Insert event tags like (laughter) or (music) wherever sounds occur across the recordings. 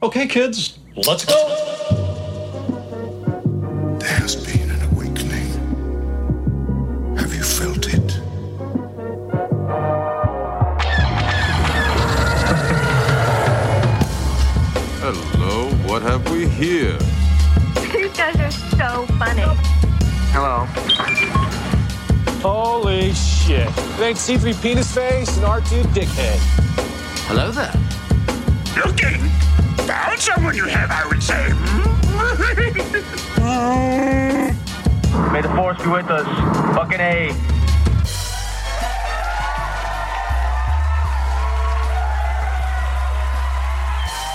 Okay, kids, let's go. There has been an awakening. Have you felt it? Hello, what have we here? You guys are so funny. Hello. Holy shit. It ain't C3 penis face and R2 dickhead. Hello there. Looking? Found someone you have, I would say. (laughs) May the force be with us. Fucking A.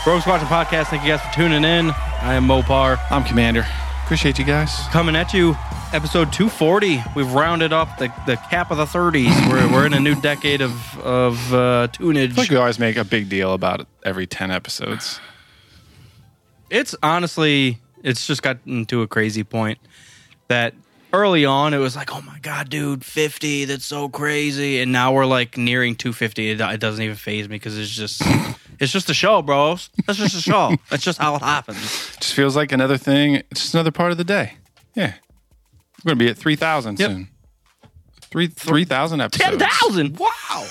Rogues Watching Podcast, thank you guys for tuning in. I am Mopar. I'm Commander. Appreciate you guys. Coming at you, episode 240. We've rounded up the, the cap of the 30s. (laughs) We're, we're in a new decade of, of uh, tunage. I feel like we always make a big deal about it every 10 episodes. It's honestly, it's just gotten to a crazy point that early on it was like, oh my God, dude, 50, that's so crazy. And now we're like nearing 250. It, it doesn't even phase me because it's just. (laughs) It's just a show, bros. That's just a show. That's just how it happens. Just feels like another thing. It's just another part of the day. Yeah. We're going to be at 3,000 Yep. soon. Three 3,000 episodes. 10,000. Wow.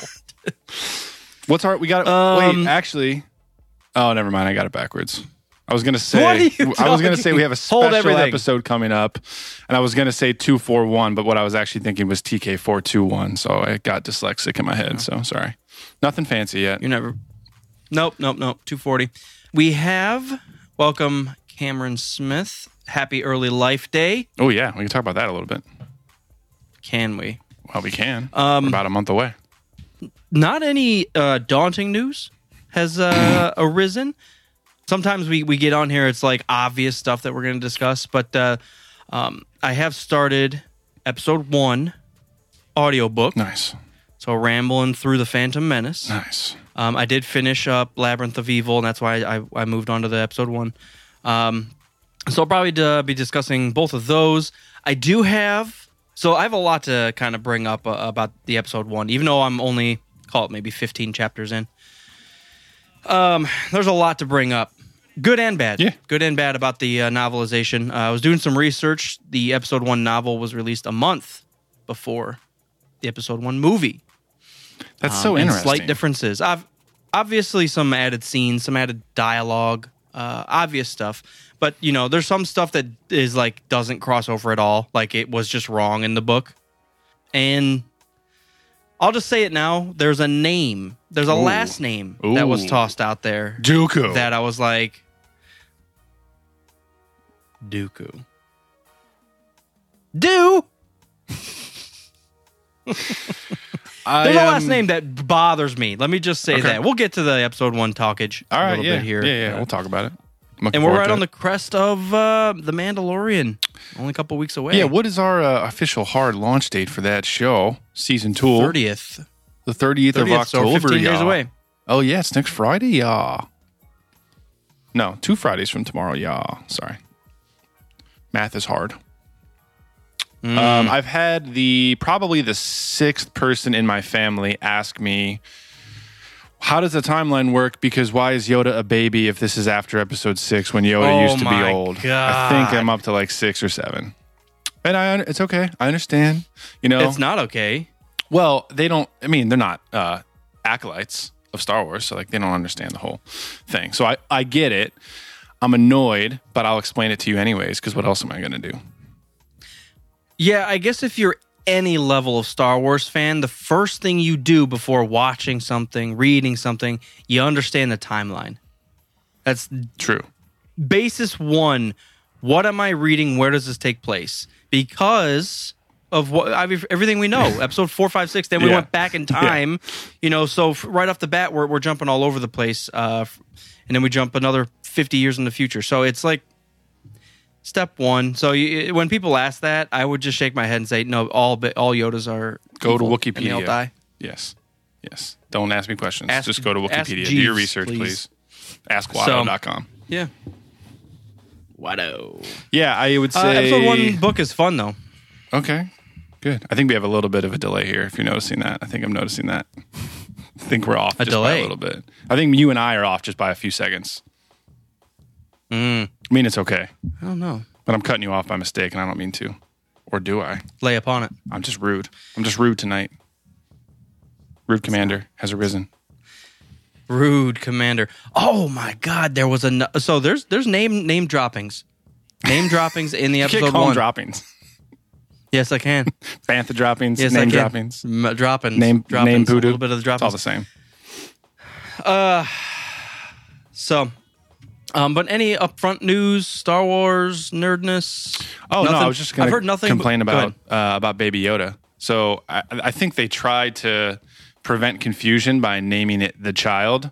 What's our, we got, Um, wait, actually, oh, never mind. I got it backwards. I was going to say, What are you I was to say we have a special episode coming up, and I was going to say 241, but what I was actually thinking was TK421. So I got dyslexic in my head. So sorry. Nothing fancy yet. You never. Nope, nope, nope. 240. We have welcome Cameron Smith. Happy early life day. Oh, yeah. We can talk about that a little bit. Can we? Well, we can. Um, We're about a month away. Not any uh, daunting news has uh, (clears throat) arisen. Sometimes we, we get on here, it's like obvious stuff that we're going to discuss, but uh, um, I have started episode one audiobook. Nice. So rambling through the Phantom Menace. Nice. Um, I did finish up Labyrinth of Evil, and that's why I, I moved on to the episode one. Um, so I'll probably uh, be discussing both of those. I do have, so I have a lot to kind of bring up uh, about the episode one, even though I'm only call it maybe 15 chapters in. Um, there's a lot to bring up, good and bad. Yeah. good and bad about the uh, novelization. Uh, I was doing some research. The episode one novel was released a month before the episode one movie That's so um, and interesting. Slight differences. I've, obviously, some added scenes, some added dialogue, uh, obvious stuff. But you know, there's some stuff that is like doesn't cross over at all. Like it was just wrong in the book. And I'll just say it now. There's a name. There's a Ooh. last name that was Ooh. tossed out there Dooku. that I was like, Dooku. Do. I, There's a last name that bothers me. Let me just say Okay. that. We'll get to the episode one talkage All a right, little yeah, bit here. Yeah, yeah, we'll talk about it. I'm looking and we're forward right to on the crest of uh, the Mandalorian. Only a couple weeks away. Yeah, what is our uh, official hard launch date for that show? Season two, thirtieth? The 30th, of 30th, so October. 15 days away. Oh, yeah, it's next Friday. Yeah. No, two Fridays from tomorrow. Yeah. Sorry. Math is hard. Hmm. Um, I've had the probably the sixth person in my family ask me, "How does the timeline work? Because why is Yoda a baby if this is after Episode six when Yoda Oh used to be old?" I think I'm up to like six or seven, and I it's okay. I understand. You know, It's not okay. Well, they don't. I mean, they're not uh, acolytes of Star Wars, so like they don't understand the whole thing. So I I get it. I'm annoyed, but I'll explain it to you anyways. Because what else am I going to do? Yeah, I guess if you're any level of Star Wars fan, the first thing you do before watching something, reading something, you understand the timeline. That's True. basis one what am i reading where does this take place because of what I mean, everything we know (laughs) episode four five six then we Yeah. went back in (laughs) time you know so f- right off the bat we're, we're jumping all over the place uh, f- and then we jump another 50 years in the future so it's like step one so you, when people ask that i would just shake my head and say no all Bi- all yodas are Go to evil, and they Wikipedia. die Yes. Yes. Don't ask me questions. Ask- Just go to ask Wikipedia. Do your research, please. please. AskWatto.com. yeah Watto. yeah, I would Uh, say. episode one book is fun though Okay. Good. I think we have a little bit of a delay here. If you're noticing that, I think I'm noticing that. I think we're off A just by delay? a little bit. I think you and I are off just by a few seconds. Mm, I mean, it's okay, I don't know. but I'm cutting you off by mistake, and I don't mean to, or do I? Lay upon it. I'm just rude. I'm just rude tonight. Rude commander has arisen. Rude commander. Oh my god, there was a no- so there's there's name name droppings. Name (laughs) droppings in the episode can't call them one. droppings. Yes, I can. (laughs) Bantha droppings. Yes, name I can. droppings. M- droppings. Name droppings, name A little bit of the It's all droppings. the same. Uh, So, um, but any upfront news, Star Wars nerdness? Oh no, Nothing? I was just going I've to heard nothing. complain but- go about ahead. uh, about Baby Yoda. So I, I think they tried to prevent confusion by naming it the child,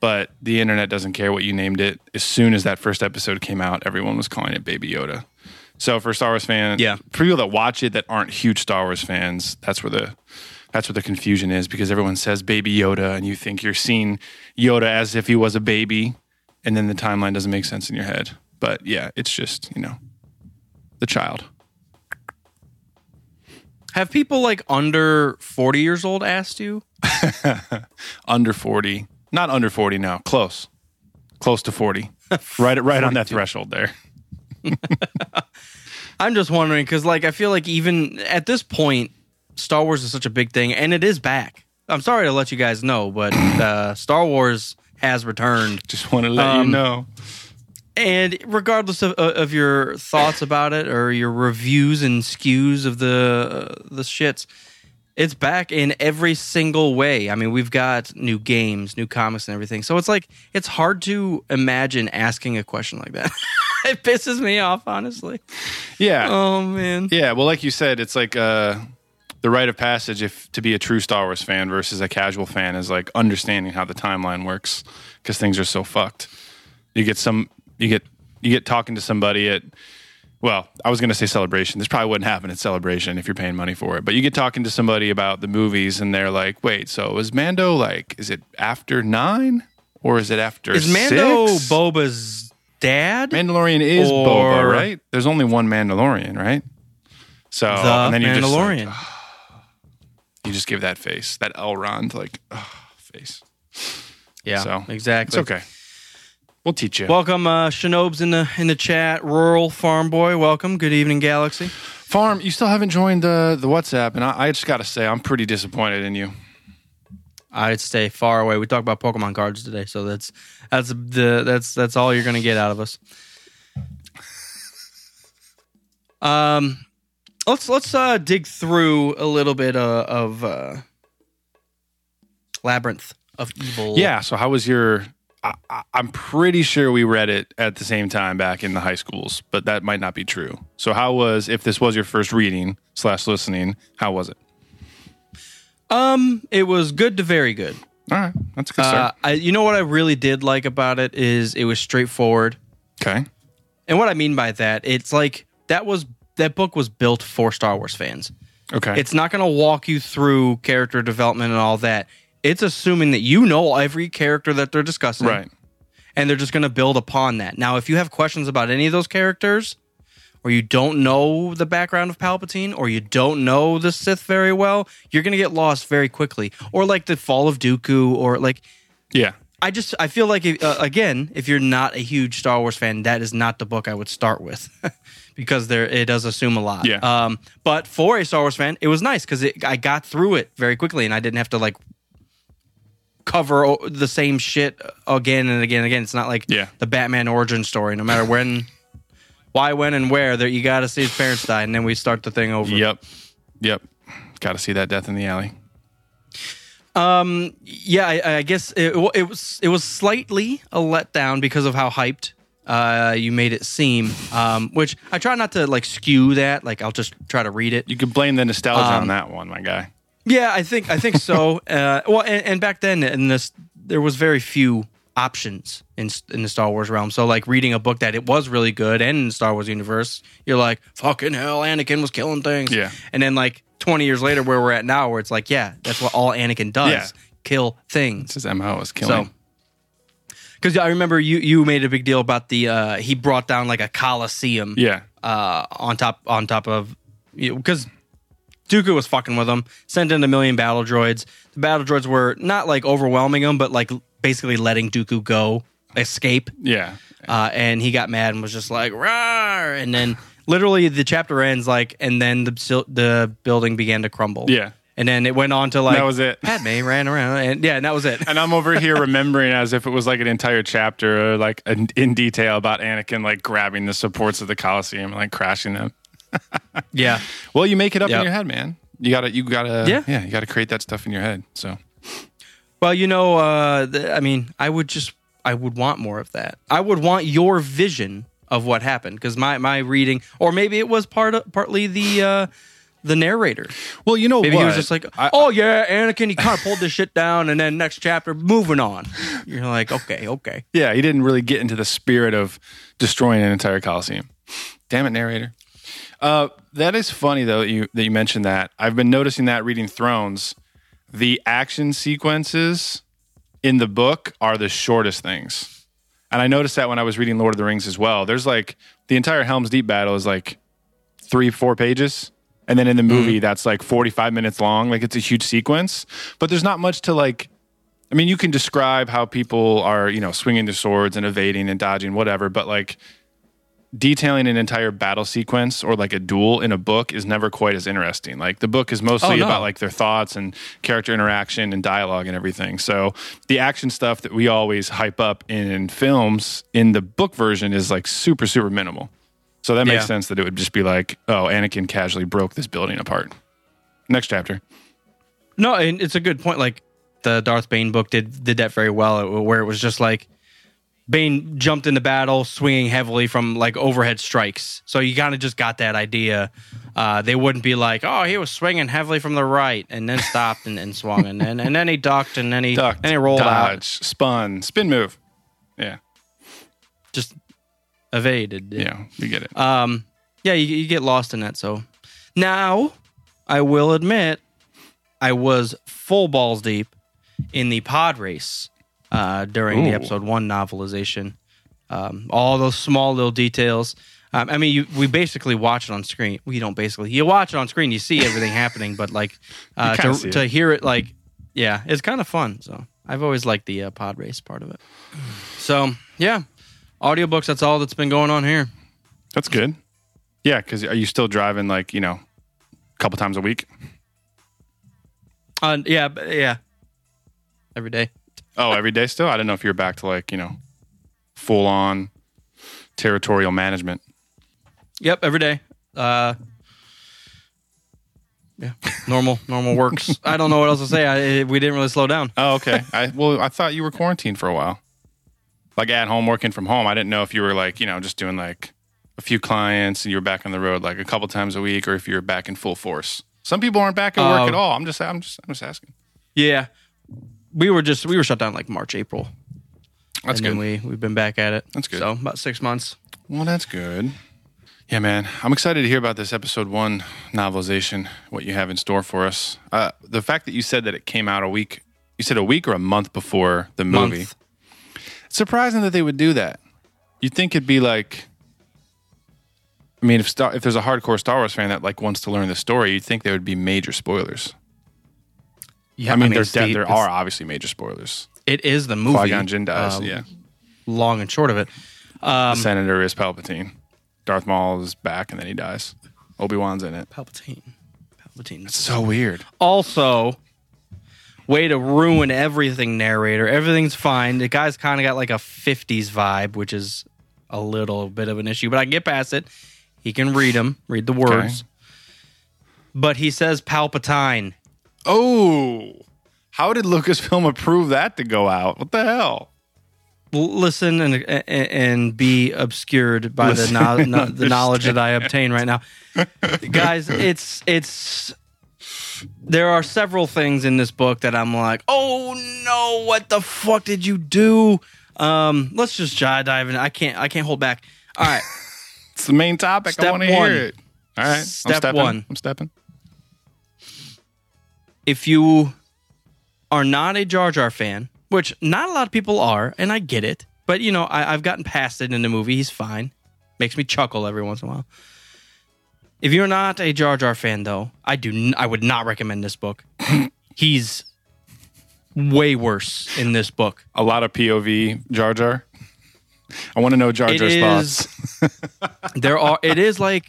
but the internet doesn't care what you named it. As soon as that first episode came out, everyone was calling it Baby Yoda. So for Star Wars fans, Yeah. for people that watch it that aren't huge Star Wars fans, that's where the that's where the confusion is because everyone says Baby Yoda, and you think you're seeing Yoda as if he was a baby, and then the timeline doesn't make sense in your head. But yeah, it's just you know the child. Have people like under forty years old asked you? (laughs) under 40 not under 40 now close close to 40 (laughs) right right on that threshold there (laughs) I'm just wondering because, like, I feel like even at this point, Star Wars is such a big thing, and it is back. I'm sorry to let you guys know, but uh, Star Wars has returned. (laughs) just want to let you Um, know And regardless of, of your thoughts about it or your reviews and skews of the uh, the shits, it's back in every single way. I mean, we've got new games, new comics, and everything. So it's like it's hard to imagine asking a question like that. (laughs) it pisses me off, honestly. yeah Oh man. yeah well like you said it's like uh the rite of passage if to be a true star wars fan versus a casual fan is like understanding how the timeline works because things are so fucked you get some you get you get talking to somebody at well, I was going to say celebration. This probably wouldn't happen at celebration if you're paying money for it. But you get talking to somebody about the movies, and they're like, "Wait, so is Mando like? Is it after nine or is it after Is Mando six? Boba's dad? Mandalorian is Or- Boba, right? There's only one Mandalorian, right? So the and then you're just like, Mandalorian. you just give that face, that Elrond like ugh, face. yeah, so exactly. It's okay. We'll teach you. Welcome, uh, Shinobes in the in the chat. Rural Farm Boy, welcome. Good evening, Galaxy. Farm, you still haven't joined the the WhatsApp, and I, I just got to say, I'm pretty disappointed in you. I'd stay far away. We talked about Pokemon cards today, so that's that's the that's that's all you're gonna get out of us. Um, let's let's uh, dig through a little bit uh, of uh, Labyrinth of Evil. Yeah. So how was your? I, I'm pretty sure we read it at the same time back in the high schools, but that might not be true. So how was if this was your first reading slash listening? How was it? Um, it was good to very good. All right, that's a good Uh. I, you know what I really did like about it is it was straightforward. okay. And what I mean by that, it's like that was that book was built for Star Wars fans. Okay. It's not going to walk you through character development and all that. It's assuming that you know every character that they're discussing, right. And they're just going to build upon that. Now, if you have questions about any of those characters, or you don't know the background of Palpatine, or you don't know the Sith very well, you're going to get lost very quickly. Or like the Fall of Dooku, or like Yeah. I just I feel like uh, again, if you're not a huge Star Wars fan, that is not the book I would start with (laughs) because there it does assume a lot. Yeah. Um, but for a Star Wars fan, it was nice because I got through it very quickly and I didn't have to like cover the same shit again and again and again. It's not like Yeah. the Batman origin story. No matter when, why, when, and where, there you got to see his parents die, and then we start the thing over. Yep. Yep. Got to see that death in the alley. Um. yeah, I, I guess it, it was it was slightly a letdown because of how hyped uh, you made it seem. Um, which I try not to like skew that. Like I'll just try to read it. You could blame the nostalgia Um, on that one, my guy. Yeah, I think I think so. (laughs) uh, well, and, and back then in this, there was very few options in in the Star Wars realm. So like reading a book that it was really good and in the Star Wars universe, you're like, fucking hell, Anakin was killing things. Yeah. And then like 20 years later, where we're at now, where it's like, yeah, that's what all Anakin does, Yeah. kill things. This is MO is killing. So, because I remember you you made a big deal about the uh, he brought down like a coliseum yeah. uh, on top on top of because Dooku was fucking with him, sent in a million battle droids. The battle droids were not like overwhelming him, but like basically letting Dooku go escape. Yeah. uh, and he got mad and was just like Rawr! and then literally the chapter ends like and then the the building began to crumble Yeah. and then it went on to like That was it. Padme ran around and yeah and that was it And I'm over here remembering as if it was like an entire chapter, uh, like in, in detail about Anakin like grabbing the supports of the Colosseum and like crashing them. Yeah (laughs) Well, you make it up Yep. in your head, man. You gotta, you gotta, Yeah. yeah, you gotta create that stuff in your head. So Well, you know, uh, the, I mean, I would just, I would want more of that. I would want your vision of what happened because my my reading, or maybe it was part of, partly the uh, the narrator. Well, you know Maybe what? he was just like, I- "Oh yeah, Anakin, he kind of pulled this shit down," and then next chapter, moving on. You're like, okay, okay. yeah, he didn't really get into the spirit of destroying an entire Coliseum. Damn it, narrator. Uh, that is funny though that you that you mentioned that. I've been noticing that reading Thrones, the action sequences in the book are the shortest things. And I noticed that when I was reading Lord of the Rings as well. There's like the entire Helm's Deep battle is like three, four pages. And then in the movie, that's like 45 minutes long. Like it's a huge sequence, but there's not much to like. I mean, you can describe how people are, you know, swinging their swords and evading and dodging, whatever, but like detailing an entire battle sequence or like a duel in a book is never quite as interesting. Like the book is mostly Oh, no. about like their thoughts and character interaction and dialogue and everything. So the action stuff that we always hype up in films in the book version is like super super minimal. So that makes Yeah. sense that it would just be like, oh, Anakin casually broke this building apart. Next chapter. No, and it's a good point. Like the Darth Bane book did did that very well, where it was just like Bane jumped into battle, swinging heavily from like overhead strikes. So you kind of just got that idea. Uh, they wouldn't be like, "Oh, he was swinging heavily from the right, and then stopped and, and swung, and then and then he ducked, and then he Ducked, and he rolled dodge, out, spun, spin move. Yeah. just evaded." it. Yeah, you get it. Um, yeah, you, you get lost in that. So now, I will admit, I was full balls deep in the pod race uh, during the episode one novelization. Um, all those small little details. Um, I mean, you, we basically watch it on screen. We don't basically. You watch it on screen, you see everything happening, but like (laughs) uh, to, to hear it, like yeah, it's kind of fun. So I've always liked the uh, pod race part of it. So yeah, audiobooks. That's all that's been going on here. That's good. Yeah, because are you still driving like you know, a couple times a week? Uh, yeah, yeah. Every day. Oh, every day still. I didn't know if you were back to like you know, full on territorial management. Yep, every day. Uh, yeah, normal, normal works. (laughs) I don't know what else to say. I, we didn't really slow down. Oh, okay. (laughs) I well, I thought you were quarantined for a while, like at home working from home. I didn't know if you were like you know just doing like a few clients and you were back on the road like a couple times a week, or if you were back in full force. Some people aren't back at work Oh. at all. I'm just, I'm just, I'm just asking. Yeah, we were just we were shut down like March, April, That's and good. then we we've been back at it. That's good. So about six months. Well, that's good. Yeah, man. I'm excited to hear about this episode one novelization, what you have in store for us. Uh, the fact that you said that it came out a week, you said a week or a month before the movie. Month. It's surprising that they would do that. You'd think it'd be like, I mean, if Star, if there's a hardcore Star Wars fan that like wants to learn the story, you'd think there would be major spoilers. Yeah, I mean, there's Steve, there it's- are obviously major spoilers. It is the movie. Qui Gon Jinn dies. uh, yeah, Long and short of it. Um, the senator is Palpatine. Darth Maul is back, and then he dies. Obi Wan's in it. Palpatine. Palpatine. It's so weird. also way to ruin everything narrator everything's fine the guy's kind of got like a 50s vibe which is a little bit of an issue but i can get past it he can read them read the words but he says palpatine Oh, how did Lucasfilm approve that to go out? What the hell? Listen and and, and be obscured by the no, no, (laughs) the knowledge that i obtain right now guys it's it's there are several things in this book that i'm like oh no what the fuck did you do um let's just j- dive in i can't i can't hold back all right (laughs) It's the main topic. I want to hear it. All right, Step I'm stepping. one. I'm stepping. If you are not a Jar Jar fan, which not a lot of people are, and I get it, but you know, I, I've gotten past it in the movie. He's fine. Makes me chuckle every once in a while. If you're not a Jar Jar fan, though, I do. N- I would not recommend this book. (laughs) He's way worse in this book. A lot of POV Jar Jar. I want to know Jar Jar's is- thoughts. there are it is like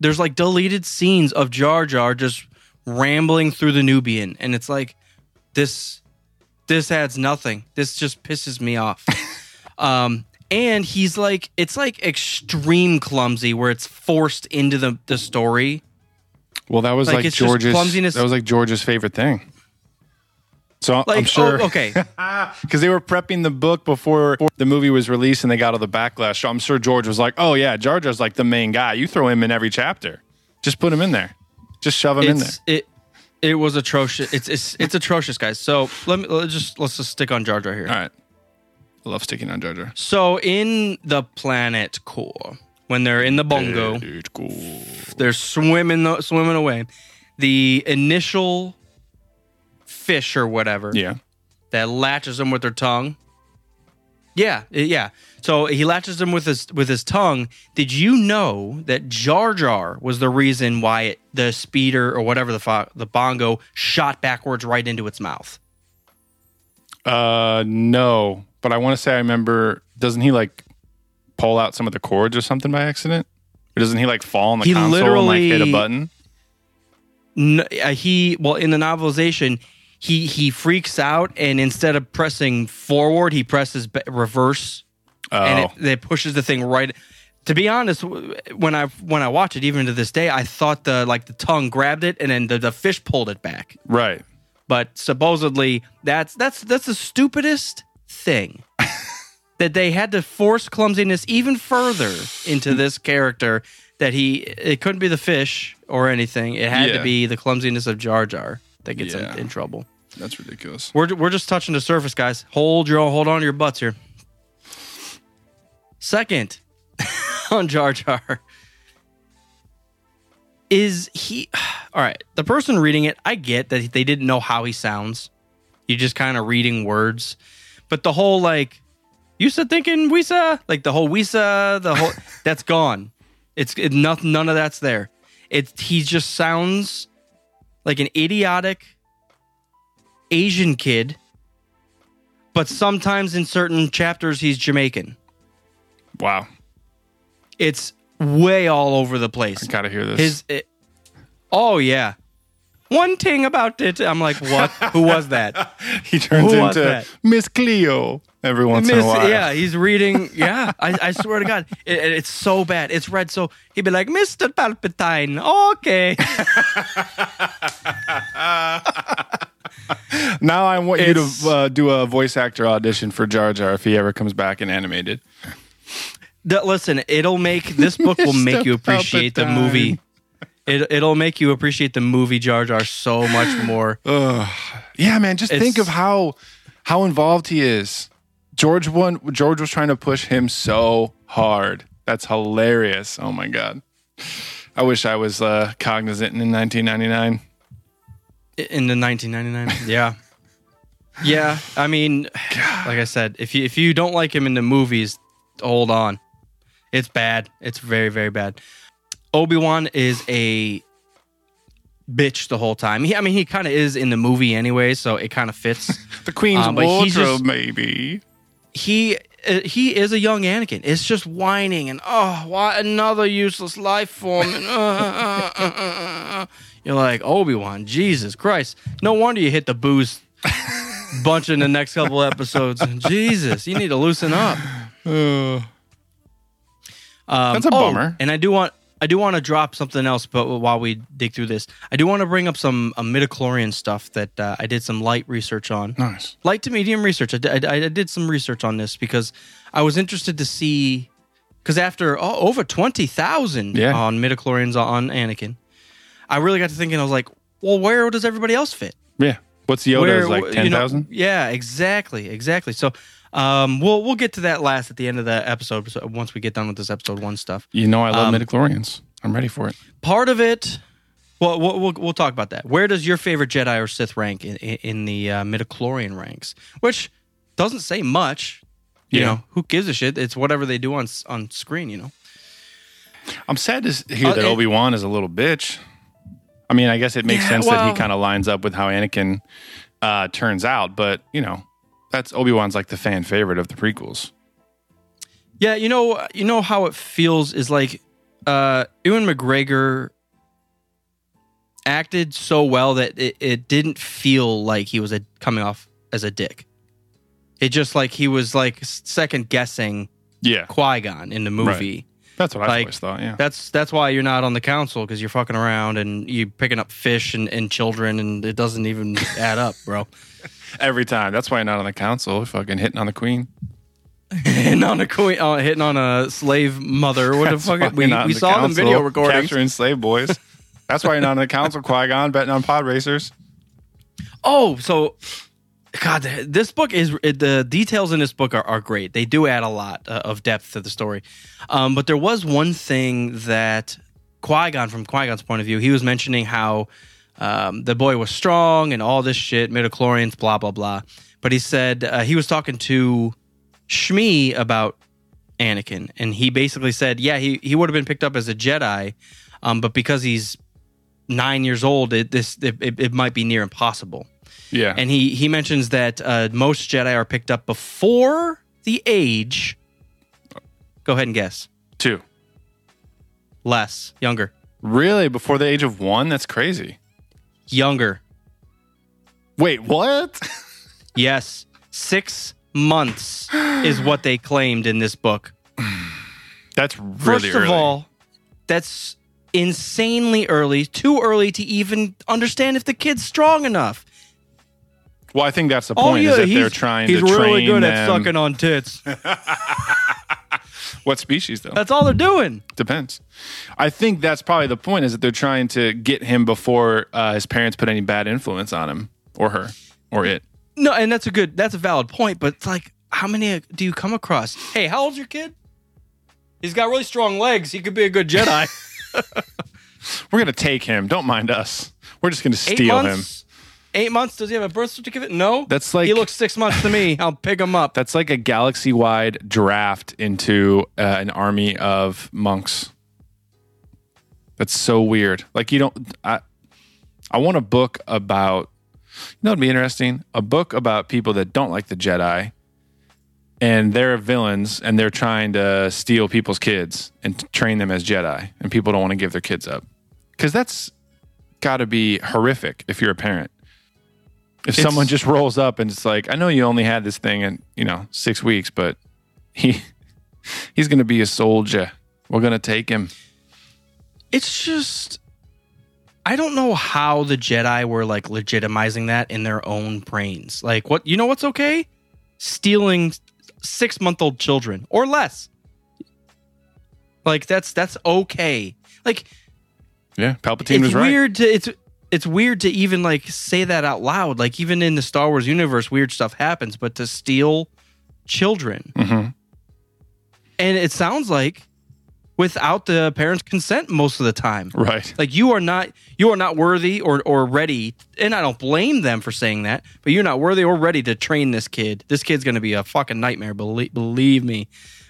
there's like deleted scenes of Jar Jar just rambling through the Nubian and it's like this this adds nothing. This just pisses me off. (laughs) um and he's like it's like extreme clumsy where it's forced into the the story. Well, that was Like, like, George's. clumsiness. That was like George's favorite thing. So Like I'm sure, oh, okay. (laughs) because they were prepping the book before the movie was released, and they got all the backlash. So I'm sure George was like, "Oh yeah, Jar Jar's like the main guy. You throw him in every chapter. Just put him in there. Just shove him in there." it it was atrocious. It's it's it's atrocious, guys. So let me let's just let's just stick on Jar Jar here. All right. I love sticking on Jar Jar. So in the planet core, when they're in the bongo, they're swimming swimming away. The initial fish or whatever Yeah. that latches them with their tongue. Yeah, yeah. So he latches them with his with his tongue. Did you know that Jar Jar was the reason why it, the speeder or whatever the fo- the bongo shot backwards right into its mouth? Uh, no, but I want to say I remember. Doesn't he like pull out some of the cords or something by accident? Or doesn't he like fall on the He console and like hit a button? N- uh, he well in the novelization he he freaks out and instead of pressing forward he presses reverse Oh, and it, oh. it pushes the thing right to be honest when i when i watch it even to this day i thought the like the tongue grabbed it and then the, the fish pulled it back right. but supposedly that's that's that's the stupidest thing (laughs) that they had to force clumsiness even further into this character that he it couldn't be the fish or anything it had Yeah. to be the clumsiness of jar jar that gets Yeah. him in trouble That's ridiculous. we're, we're just touching the surface guys hold your hold on to your butts here second (laughs) on jar jar is he (sighs) all right the person reading it i get that they didn't know how he sounds. You're just kind of reading words. But the whole like you said thinking wisa like the whole wisa the whole (laughs) that's gone. It's it, nothing none of that's there. It he just sounds like an idiotic asian kid but sometimes in certain chapters he's jamaican Wow. it's way all over the place I gotta hear this. his it, oh yeah one thing about it i'm like what (laughs) who was that (laughs) he turns Who into? Miss Cleo every once in a while. yeah he's reading yeah I, I swear to god it, it- it's so bad it's read so he'd be like mr palpatine okay (laughs) Now I want you to uh, do a voice actor audition for Jar Jar if he ever comes back in animated. The- listen it'll make (laughs) this book will make you appreciate the movie it, it'll make you appreciate the movie jar jar so much (sighs) more Yeah, man. Just It's- think of how how involved he is. George one George was trying to push him so hard. That's hilarious. Oh my god. I wish I was uh, cognizant in 1999. in the 1999 yeah yeah i mean (sighs) like i said if you if you don't like him in the movies hold on it's bad it's very very bad obi-wan is a bitch the whole time he, i mean he kind of is in the movie anyway so it kind of fits (laughs) The Queen's Um, wardrobe, just- maybe. he uh, he is a young Anakin. It's just whining and oh, why another useless life form? And, uh, uh, uh, uh, uh. You're like Obi Wan, Jesus Christ! No wonder you hit the booze (laughs) bunch in the next couple episodes. Jesus, you need to loosen up. Um, That's a oh, bummer. And I do want I do want to drop something else, but while we dig through this, I do want to bring up some uh, midichlorian stuff that uh, I did some light research on Nice. light to medium research. I, did- I, I did some research on this because I was interested to see because after oh, over twenty thousand Yeah. on midichlorians on Anakin, I really got to thinking. I was like, well, where does everybody else fit? Yeah. What's Yoda's Where- like you know- ten thousand? yeah, exactly, exactly. So. Um, we'll we'll get to that last at the end of the episode. So once we get done with this episode one stuff, You know I love Um, midichlorians. I'm ready for it. part of it. Well, we'll we'll, we'll talk about that. Where does your favorite Jedi or Sith rank in, in, the uh, midichlorian ranks? Which doesn't say much. You Yeah. know, who gives a shit? It's whatever they do on on screen. You know. I'm sad to hear Uh, that Obi Wan is a little bitch. I mean, I guess it makes Yeah, sense that he kind of lines up with how Anakin uh, turns out, but you know, that's Obi Wan's like the fan favorite of the prequels. Yeah, you know, you know how it feels is like uh Ewan McGregor acted so well that it, it didn't feel like he was a, coming off as a dick. It just like he was like second guessing Yeah, Qui Gon in the movie. That's what I Like, always thought. Yeah, That's that's why you're not on the council because you're fucking around and you're picking up fish and, and children and it doesn't even (laughs) add up, bro. every time. That's why you're not on the council. Fucking hitting on the queen. hitting on a queen, uh, hitting on a slave mother. What the fuck? We, not on we the saw them video recordings. capturing slave boys. That's why you're not on the council. (laughs) Qui Gon betting on pod racers. Oh, so God, this book is the details in this book are, are great. They do add a lot uh, of depth to the story. Um, but there was one thing that Qui Gon, from Qui Gon's point of view, he was mentioning how um, the boy was strong and all this shit, midichlorians, blah blah blah. But he said uh, he was talking to Shmi about Anakin, and he basically said, yeah, he he would have been picked up as a Jedi, um, but because he's nine years old, it this it, it, it might be near impossible. Yeah, And he he mentions that uh, most Jedi are picked up before the age. Go ahead and guess. two. Less, younger, Really, before the age of one? That's crazy. younger. Wait, what? (laughs) Yes, six months is what they claimed in this book. That's really First of early. all, that's insanely early. Too early to even understand if the kid's strong enough. Well, I think that's the Oh point. yeah, is that he's, they're trying he's to really train good at them- sucking on tits. (laughs) What species though? That's all they're doing. Depends. I think that's probably the point. Is that they're trying to get him before uh, his parents put any bad influence on him or her or it. No, and that's a good, that's a valid point. But it's like, how many do you come across? Hey, how old's your kid? He's got really strong legs. He could be a good Jedi. (laughs) We're gonna take him. Don't mind us. We're just gonna Eight steal him. months. Eight months. Does he have a birth certificate? No. That's like- he looks six months to me. (laughs) I'll pick him up. That's like a galaxy-wide draft into uh, an army of monks. That's so weird. Like you don't. I I want a book about. You know, it'd be interesting. A book about people that don't like the Jedi, and they're villains, and they're trying to steal people's kids and train them as Jedi, and people don't want to give their kids up because that's got to be horrific if you're a parent. If It's- someone just rolls up and it's like, I know you only had this thing in you know six weeks, but he (laughs) he's going to be a soldier. We're going to take him. it's just I don't know how the Jedi were like legitimizing that in their own brains. Like what you know what's okay? Stealing 6-month-old children or less. Like that's that's okay. Like Yeah, Palpatine was right. weird to it's it's weird to even like say that out loud. Like even in the Star Wars universe weird stuff happens, but to steal children. Mhm. And it sounds like without the parents' consent most of the time. Right. Like you are not you are not worthy or or ready, and I don't blame them for saying that. But you're not worthy or ready to train this kid. This kid's going to be a fucking nightmare. Believe believe me.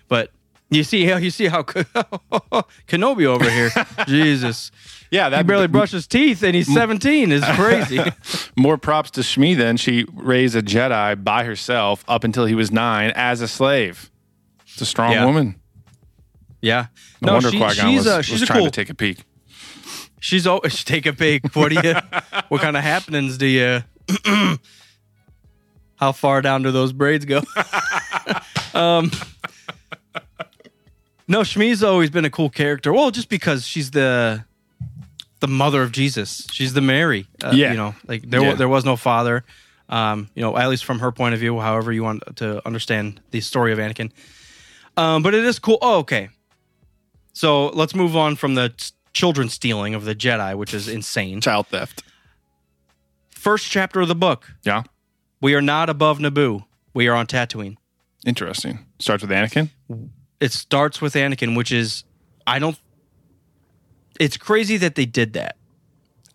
But you see how you see how (laughs) Kenobi over here, (laughs) Jesus, Yeah, he that barely brushes teeth and he's 17. Is crazy. (laughs) More props to Shmi then. She raised a Jedi by herself up until he was nine as a slave. It's a strong Yeah. woman. yeah. No, wonder she- Qui Gon she's was, uh, she's was trying cool. to take a peek. she's always take a peek. What do you? what kind of happenings do you? (clears throat) How far down do those braids go? um, no, Shmi's always been a cool character. Well, just because she's the the mother of Jesus. She's the Mary. Uh, Yeah. you know, like there Yeah. there was no father. Um, you know, at least from her point of view, however you want to understand the story of Anakin. Um, but it is cool. Oh, okay. So let's move on from the s- children stealing of the Jedi, which is insane. Child theft. First chapter of the book. Yeah. We are not above Naboo. We are on Tatooine. Interesting. Starts with Anakin. It starts with Anakin, which is I don't. It's crazy that they did that.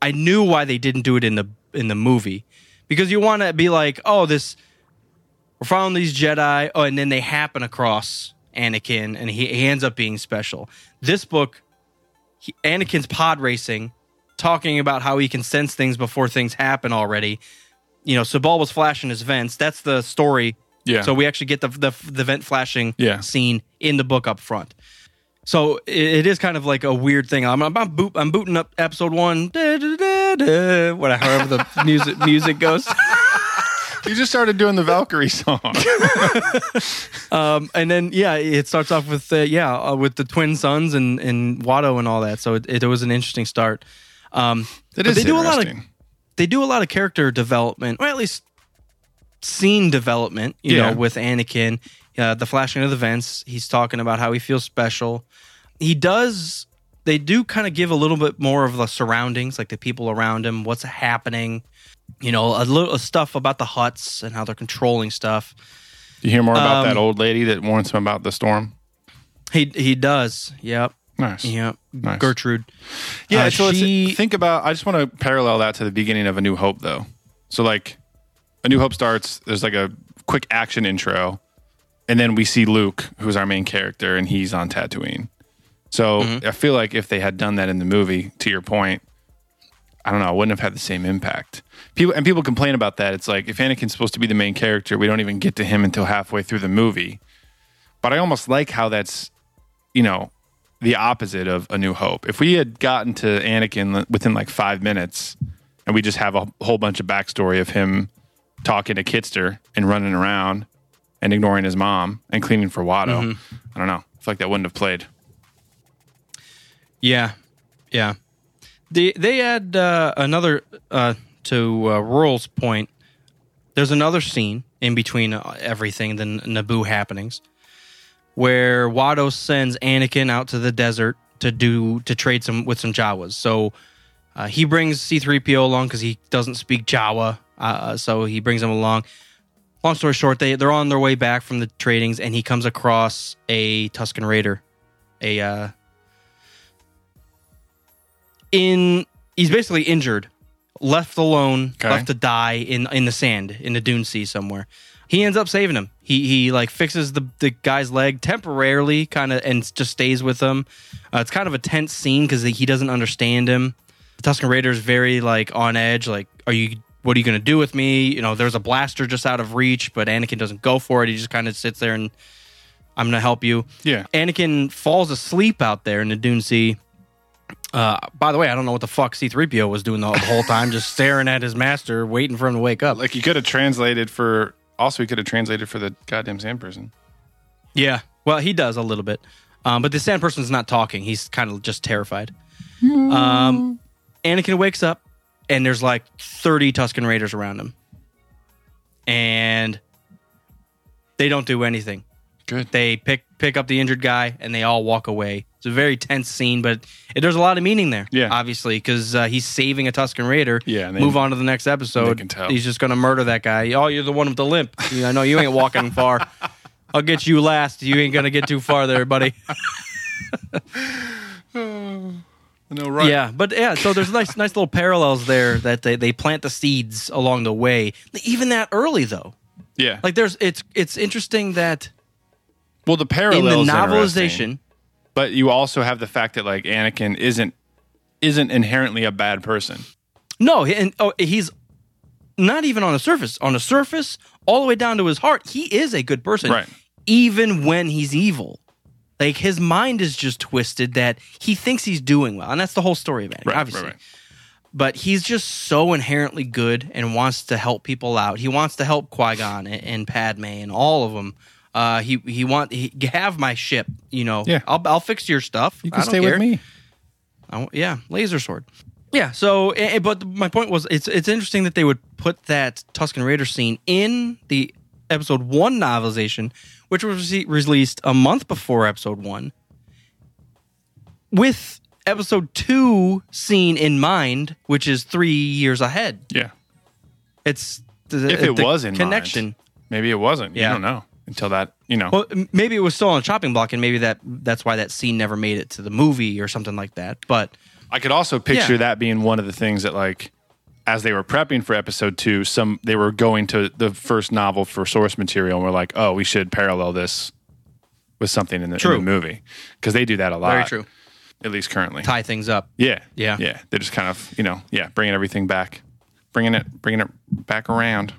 I knew why they didn't do it in the in the movie because you want to be like, oh, this we're following these Jedi, oh, and then they happen across Anakin, and he, he ends up being special. This book, he, Anakin's pod racing, talking about how he can sense things before things happen already. You know, Sebulba was flashing his vents. That's the story Yeah. So we actually get the the, the vent flashing Yeah. scene in the book up front. So it, it is kind of like a weird thing. I'm I'm, boot, I'm booting up episode one, da, da, da, da, whatever however the (laughs) music music goes. You just started doing the Valkyrie song. (laughs) Um, and then yeah, it starts off with uh, yeah uh, with the twin suns and and Watto and all that. So it, it was an interesting start. Um, It but is they do a lot of they do a lot of character development, or at least scene development. You Yeah. know, with Anakin, uh, the flashing of the vents. He's talking about how he feels special. He does. They do kind of give a little bit more of the surroundings, like the people around him, what's happening. You know, a little stuff about the Hutts and how they're controlling stuff. You hear more about Um, that old lady that warns him about the storm? He he does. Yep. Nice. Yep. Nice. Gertrude. Yeah, Uh, so she- it's, think about. I just want to parallel that to the beginning of A New Hope, though. So, like, A New Hope starts. There's like a quick action intro, and then we see Luke, who's our main character, and he's on Tatooine. So Mm-hmm. I feel like if they had done that in the movie, to your point, I don't know, I wouldn't have had the same impact. People and people complain about that. It's like if Anakin's supposed to be the main character, we don't even get to him until halfway through the movie. But I almost like how that's, you know, the opposite of A New Hope. If we had gotten to Anakin within like five minutes, and we just have a whole bunch of backstory of him talking to Kitster and running around and ignoring his mom and cleaning for Watto, I don't know. I feel like that wouldn't have played. Yeah, yeah. They they add uh, another uh, to uh, Rural's point. There's another scene in between uh, everything the Naboo happenings, where Watto sends Anakin out to the desert to do to trade some with some Jawas. So uh, he brings C-3PO along because he doesn't speak Jawa, uh, so he brings him along. Long story short, they they're on their way back from the tradings, and he comes across a Tusken Raider, a uh, in he's basically injured, left alone, Okay. left to die in in the sand in the dune sea somewhere. He ends up saving him. He he like fixes the the guy's leg temporarily, kind of, and just stays with him. Uh, it's kind of a tense scene because he doesn't understand him. The Tusken Raider is very like on edge. Like, are you? What are you going to do with me? You know, there's a blaster just out of reach, but Anakin doesn't go for it. He just kind of sits there and I'm going to help you. Yeah. Anakin falls asleep out there in the Dune Sea. Uh, by the way, I don't know what the fuck C3PO was doing the whole time, just staring at his master, waiting for him to wake up. Like he could have translated for. Also, he could have translated for the goddamn sand person. yeah, well, he does a little bit, um, but the sand person's not talking. He's kind of just terrified. Um, Anakin wakes up, and there's like 30 Tusken Raiders around him, and they don't do anything. Good. They pick pick up the injured guy and they all walk away. It's a very tense scene, but it, there's a lot of meaning there. Yeah. obviously, because uh, he's saving a Tusken Raider. Yeah, they- move on to the next episode. can tell. He's just going to murder that guy. Oh, you're the one with the limp. I know you ain't walking (laughs) far. I'll get you last. You ain't gonna get too far there, buddy. (laughs) (laughs) No, right. Yeah, but yeah, so there's nice, nice little parallels there that they, they plant the seeds along the way. Even that early though, Yeah. like there's it's it's interesting that well, the parallels in the novelization, but you also have the fact that like Anakin isn't isn't inherently a bad person. No, and oh, he's not even on the surface. On the surface, all the way down to his heart, he is a good person. Right. Even when he's evil. Like his mind is just twisted that he thinks he's doing well. And that's the whole story of it, Right, obviously. right, right. But he's just so inherently good and wants to help people out. He wants to help Qui-Gon and, and Padme and all of them. Uh, he he want he (laughs) have my ship, you know. Yeah. I'll I'll fix your stuff. You I can don't stay care. with me. I yeah, laser sword. Yeah. So, but my point was, it's it's interesting that they would put that Tusken Raider scene in the episode one novelization, which was released a month before episode one, with episode two scene in mind, which is three years ahead. Yeah. It's the, If it the was in connection. mind. Maybe it wasn't. Yeah. You don't know until that, you know. Well, maybe it was still on a chopping block, and maybe that that's why that scene never made it to the movie or something like that. But I could also picture Yeah. that being one of the things that like as they were prepping for episode 2, some they were going to the first novel for source material and were like, "Oh, we should parallel this with something in the, in True. the movie." Cuz they do that a lot. very true. At least currently. Tie things up. Yeah. Yeah. Yeah. They're just kind of, you know, yeah, bringing everything back. Bringing it bringing it back around.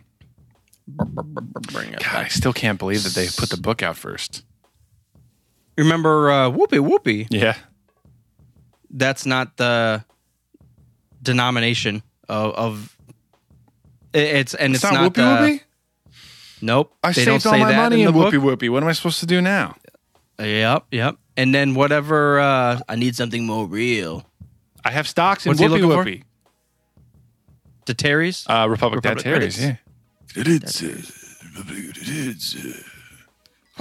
Bring it God, I still can't believe that they put the book out first. Remember uh, Whoopie Whoopie? Yeah. That's not the denomination of. of it's and it's, It's, not, not, whoopee the- whoopee. Nope. I they saved don't all my money in in the book. whoopee whoopee. What am I supposed to do now? Yep, yep. And then whatever. Uh, I need something more real. I have stocks in What's he whoopee whoopee. To Terry's. Uh, Republic, Dad Republic Terry's. credits. Yeah.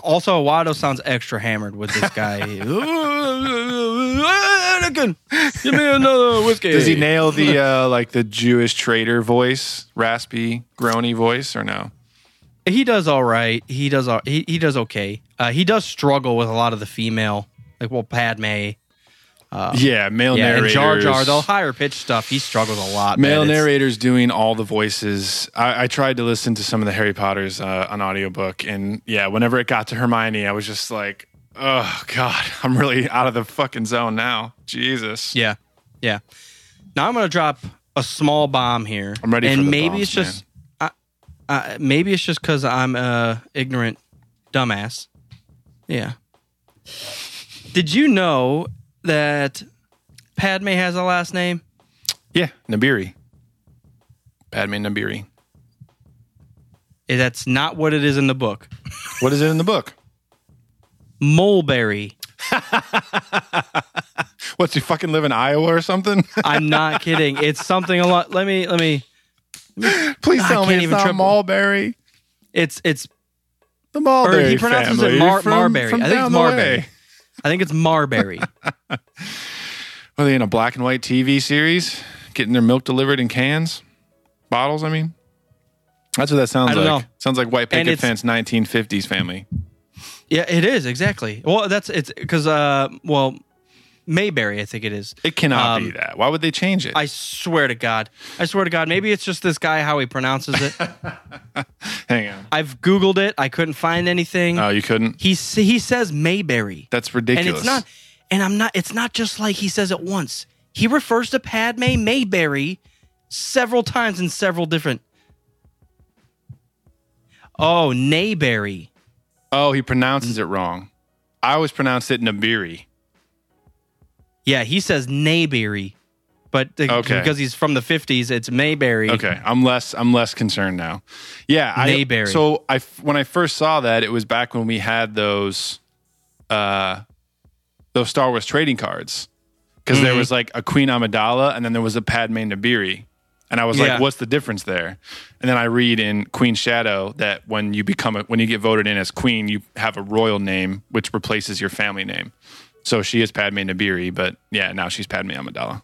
Also, Watto sounds extra hammered with this guy. (laughs) Anakin, give me another whiskey. Does he nail the uh, like the Jewish trader voice, raspy, groany voice, or no? He does all right. He does. All, he he does okay. Uh, he does struggle with a lot of the female, like well, Padme. Yeah, male Yeah, and narrators. Jar Jar, the higher pitched stuff, he struggles a lot. Male man. It's- narrators doing all the voices. I, I tried to listen to some of the Harry Potter's uh, on audiobook, and yeah, whenever it got to Hermione, I was just like, "Oh God, (laughs) I'm really out of the fucking zone now." Jesus. Yeah, yeah. Now I'm gonna drop a small bomb here. I'm ready and for the maybe bombs, it's just, uh, uh, maybe it's just because I'm a ignorant dumbass. Yeah. Did you know that Padme has a last name? Yeah, Naberrie. Padme Naberrie. Eh, That's not what it is in the book. What is it in the book? Mulberry. (laughs) What's he fucking live in Iowa or something? (laughs) I'm not kidding. It's something a lot. Let me let me. Please I tell me it's not triple- Mulberry. It's it's. The Mulberry he pronounces it family Mar- from, Marbury. From I think it's the Marbury. I think it's (laughs) Marbury. Are they in a black and white TV series? Getting their milk delivered in cans? Bottles, I mean? That's what that sounds like. know. Sounds like white picket fence 1950s family. Yeah, it is exactly. Well, that's it's because uh, well, Mayberry, I think it is. It cannot Um, be that. Why would they change it? I swear to God, I swear to God, maybe it's just this guy how he pronounces it. (laughs) Hang on. I've googled it, I couldn't find anything. Oh, you couldn't? he he says Mayberry, That's ridiculous. and it's not, and I'm not. It's not just like he says it once. He refers to Padme Mayberry several times in several different. Oh, Nayberry. Oh, he pronounces it wrong. I always pronounce it Naberrie. Yeah, he says Nayberry, but Okay. because he's from the '50s, it's Mayberry. Okay, I'm less I'm less concerned now. Yeah, I, so I when I first saw that, it was back when we had those uh those Star Wars trading cards because Mm-hmm. there was like a Queen Amidala and then there was a Padme Naberrie, and I was Yeah. like, what's the difference there? And then I read in Queen Shadow that when you become a, when you get voted in as queen, you have a royal name which replaces your family name. So she is Padme Naberrie, but yeah, now she's Padme Amidala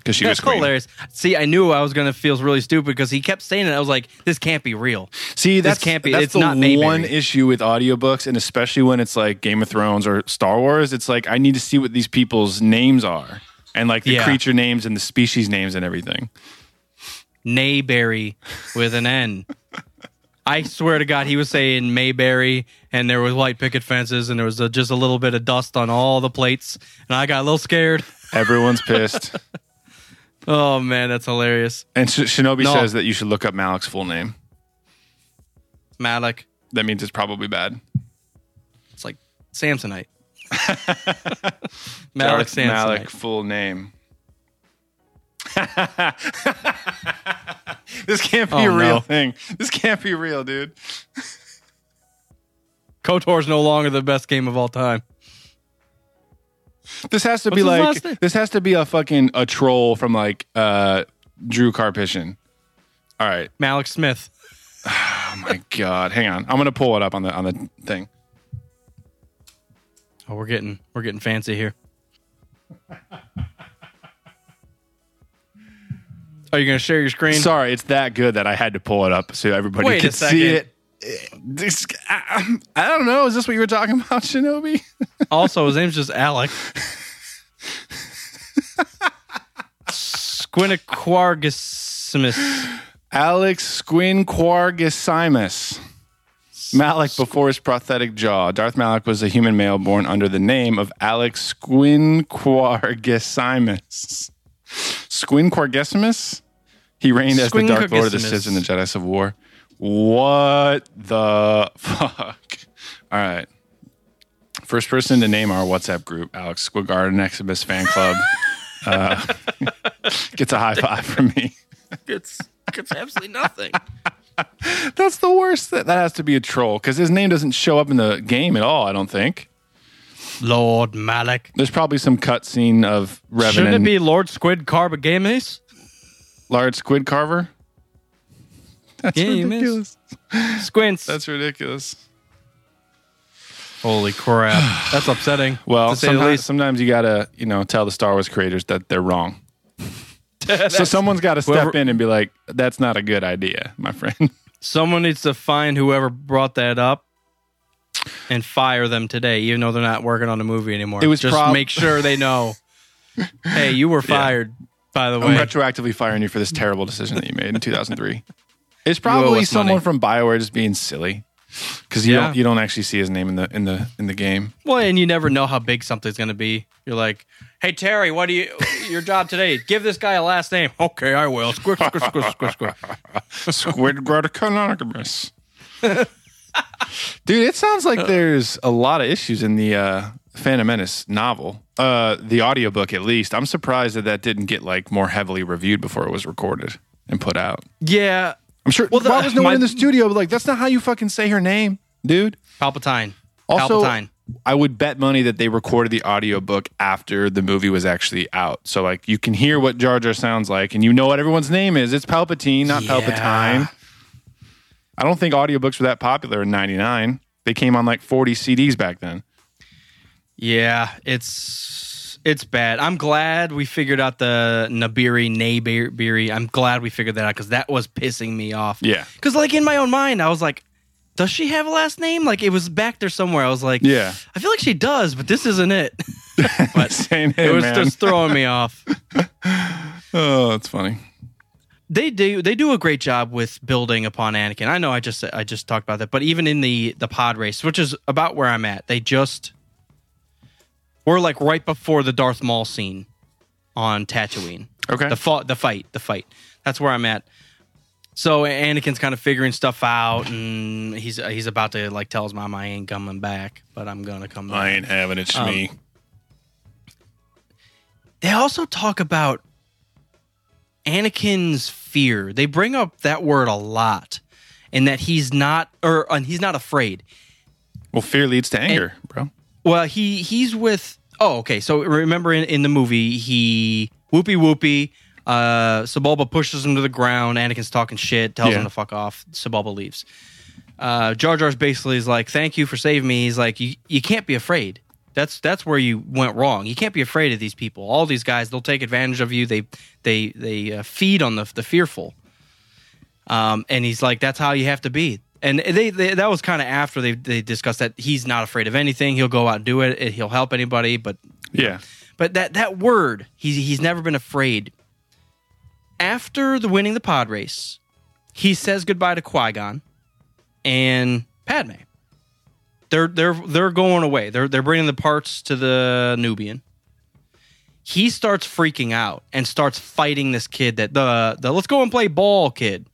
because she That's was queen. hilarious. See, I knew I was gonna feel really stupid because he kept saying it. I was like, "This can't be real." See, This that's can't be- That's it's the not Mayberry. one issue with audiobooks, and especially when it's like Game of Thrones or Star Wars. It's like I need to see what these people's names are, and like the Yeah. creature names and the species names and everything. Nayberry with an N. I swear to God, he was saying Mayberry, and there was white picket fences, and there was a, just a little bit of dust on all the plates, and I got a little scared. Everyone's pissed, (laughs) Oh man, that's hilarious. and Sh- Shinobi No. says that you should look up Malak's full name. Malak, That means it's probably bad. it's like Samsonite. (laughs) Malak Samsonite. Malak full name. (laughs) this can't be Oh, a real no. thing. This can't be real, dude. (laughs) KOTOR's no longer the best game of all time. This has to What's be like this has to be a fucking a troll from like uh Drew Karpyshyn. All right. Malak Smith. (sighs) Oh my god. Hang on. I'm gonna pull it up on the on the thing. Oh, we're getting we're getting fancy here. (laughs) Are you going to share your screen? Sorry, it's that good that I had to pull it up so everybody Wait a could see it. This, I, I don't know. Is this what you were talking (laughs) about, Shinobi? Also, his name's just Alec. Squiniquargisimus. Alex Squinquargesimus. Malak before his prosthetic jaw. Darth Malak was a human male born under the name of Alex Squinquargesimus. Squinquargesimus? He reigned as the Dark Lord of the Sith in the Jedi Civil War. What the (laughs) fuck? All right. First person to name our WhatsApp group, Alex Squigard and Exodus fan club, uh, (laughs) gets a high five from me. It's it's absolutely nothing. (laughs) That's the worst. That, that has to be a troll because his name doesn't show up in the game at all, I don't think. Lord Malak. There's probably some cutscene of Revenant. Shouldn't it be Lord Squid Carbogames? Lord Squid Carver? (laughs) That's Games. ridiculous. Squints. That's ridiculous. Holy crap. (sighs) That's upsetting. Well, to say the sometimes, least. sometimes you gotta, you know, tell the Star Wars creators that they're wrong. (laughs) so someone's got to step whoever- in and be like, "That's not a good idea, my friend." (laughs) Someone needs to find whoever brought that up and fire them today, even though they're not working on the movie anymore. It was just prob- make sure they know. hey, you were fired. By the way, I'm way, retroactively firing you for this terrible decision that you made in 2003. It's probably someone money. from Bioware just being silly because you Yeah. don't you don't actually see his name in the in the in the game. well, and you never know how big something's going to be. You're like, hey Terry, what do you your job today? Give this guy a last name. (laughs) Okay, I will. Squish, squish, squish, squish, squish. Squid (laughs) Graticonogamus. (laughs) Dude, it sounds like there's a lot of issues in the uh, Phantom Menace novel, uh, the audiobook at least. I'm surprised that that didn't get like more heavily reviewed before it was recorded and put out. Yeah, I'm sure. Well, the- why was no one in the studio But like, that's not how you fucking say her name, dude? Palpatine. Also, Palpatine. I would bet money that they recorded the audiobook after the movie was actually out. So like you can hear what Jar Jar sounds like and you know what everyone's name is. It's Palpatine, not Yeah. Palpatine. I don't think audiobooks were that popular in 99. They came on like 40 CDs back then. Yeah, it's it's bad. I'm glad we figured out the Naberrie Naberrie. I'm glad we figured that out because that was pissing me off. Yeah. Because like in my own mind, I was like, does she have a last name? Like it was back there somewhere. I was like, Yeah. I feel like she does, but this isn't it. (laughs) (laughs) but Same it was man. just throwing me off. (laughs) oh, that's funny. They do they do a great job with building upon Anakin. I know I just I just talked about that, but even in the the pod race, which is about where I'm at, they just we're like right before the Darth Maul scene on Tatooine. Okay. The fought, the fight, the fight. That's where I'm at. So Anakin's kind of figuring stuff out, and he's he's about to like tell his mom I ain't coming back, but I'm gonna come back. I ain't having it, Um, Shmi. They also talk about Anakin's fear. They bring up that word a lot, and that he's not or and he's not afraid. well, fear leads to anger, bro. Well, he he's with. Oh, okay. So remember in, in the movie, he whoopee whoopee. Uh, Sebulba pushes him to the ground. Anakin's talking shit, tells Yeah. him to fuck off. Sebulba leaves. Uh, Jar Jar's basically is like, "Thank you for saving me." He's like, "You you can't be afraid. That's that's where you went wrong. You can't be afraid of these people. All these guys, they'll take advantage of you. They they they uh, feed on the the fearful." Um, and he's like, "That's how you have to be." And they, they that was kind of after they they discussed that he's not afraid of anything. He'll go out and do it. He'll help anybody. But Yeah. but that that word, he's he's never been afraid. After the winning the pod race, he says goodbye to Qui Gon and Padme. They're they're they're going away. They're they're bringing the parts to the Nubian. He starts freaking out and starts fighting this kid that the the let's go and play ball kid.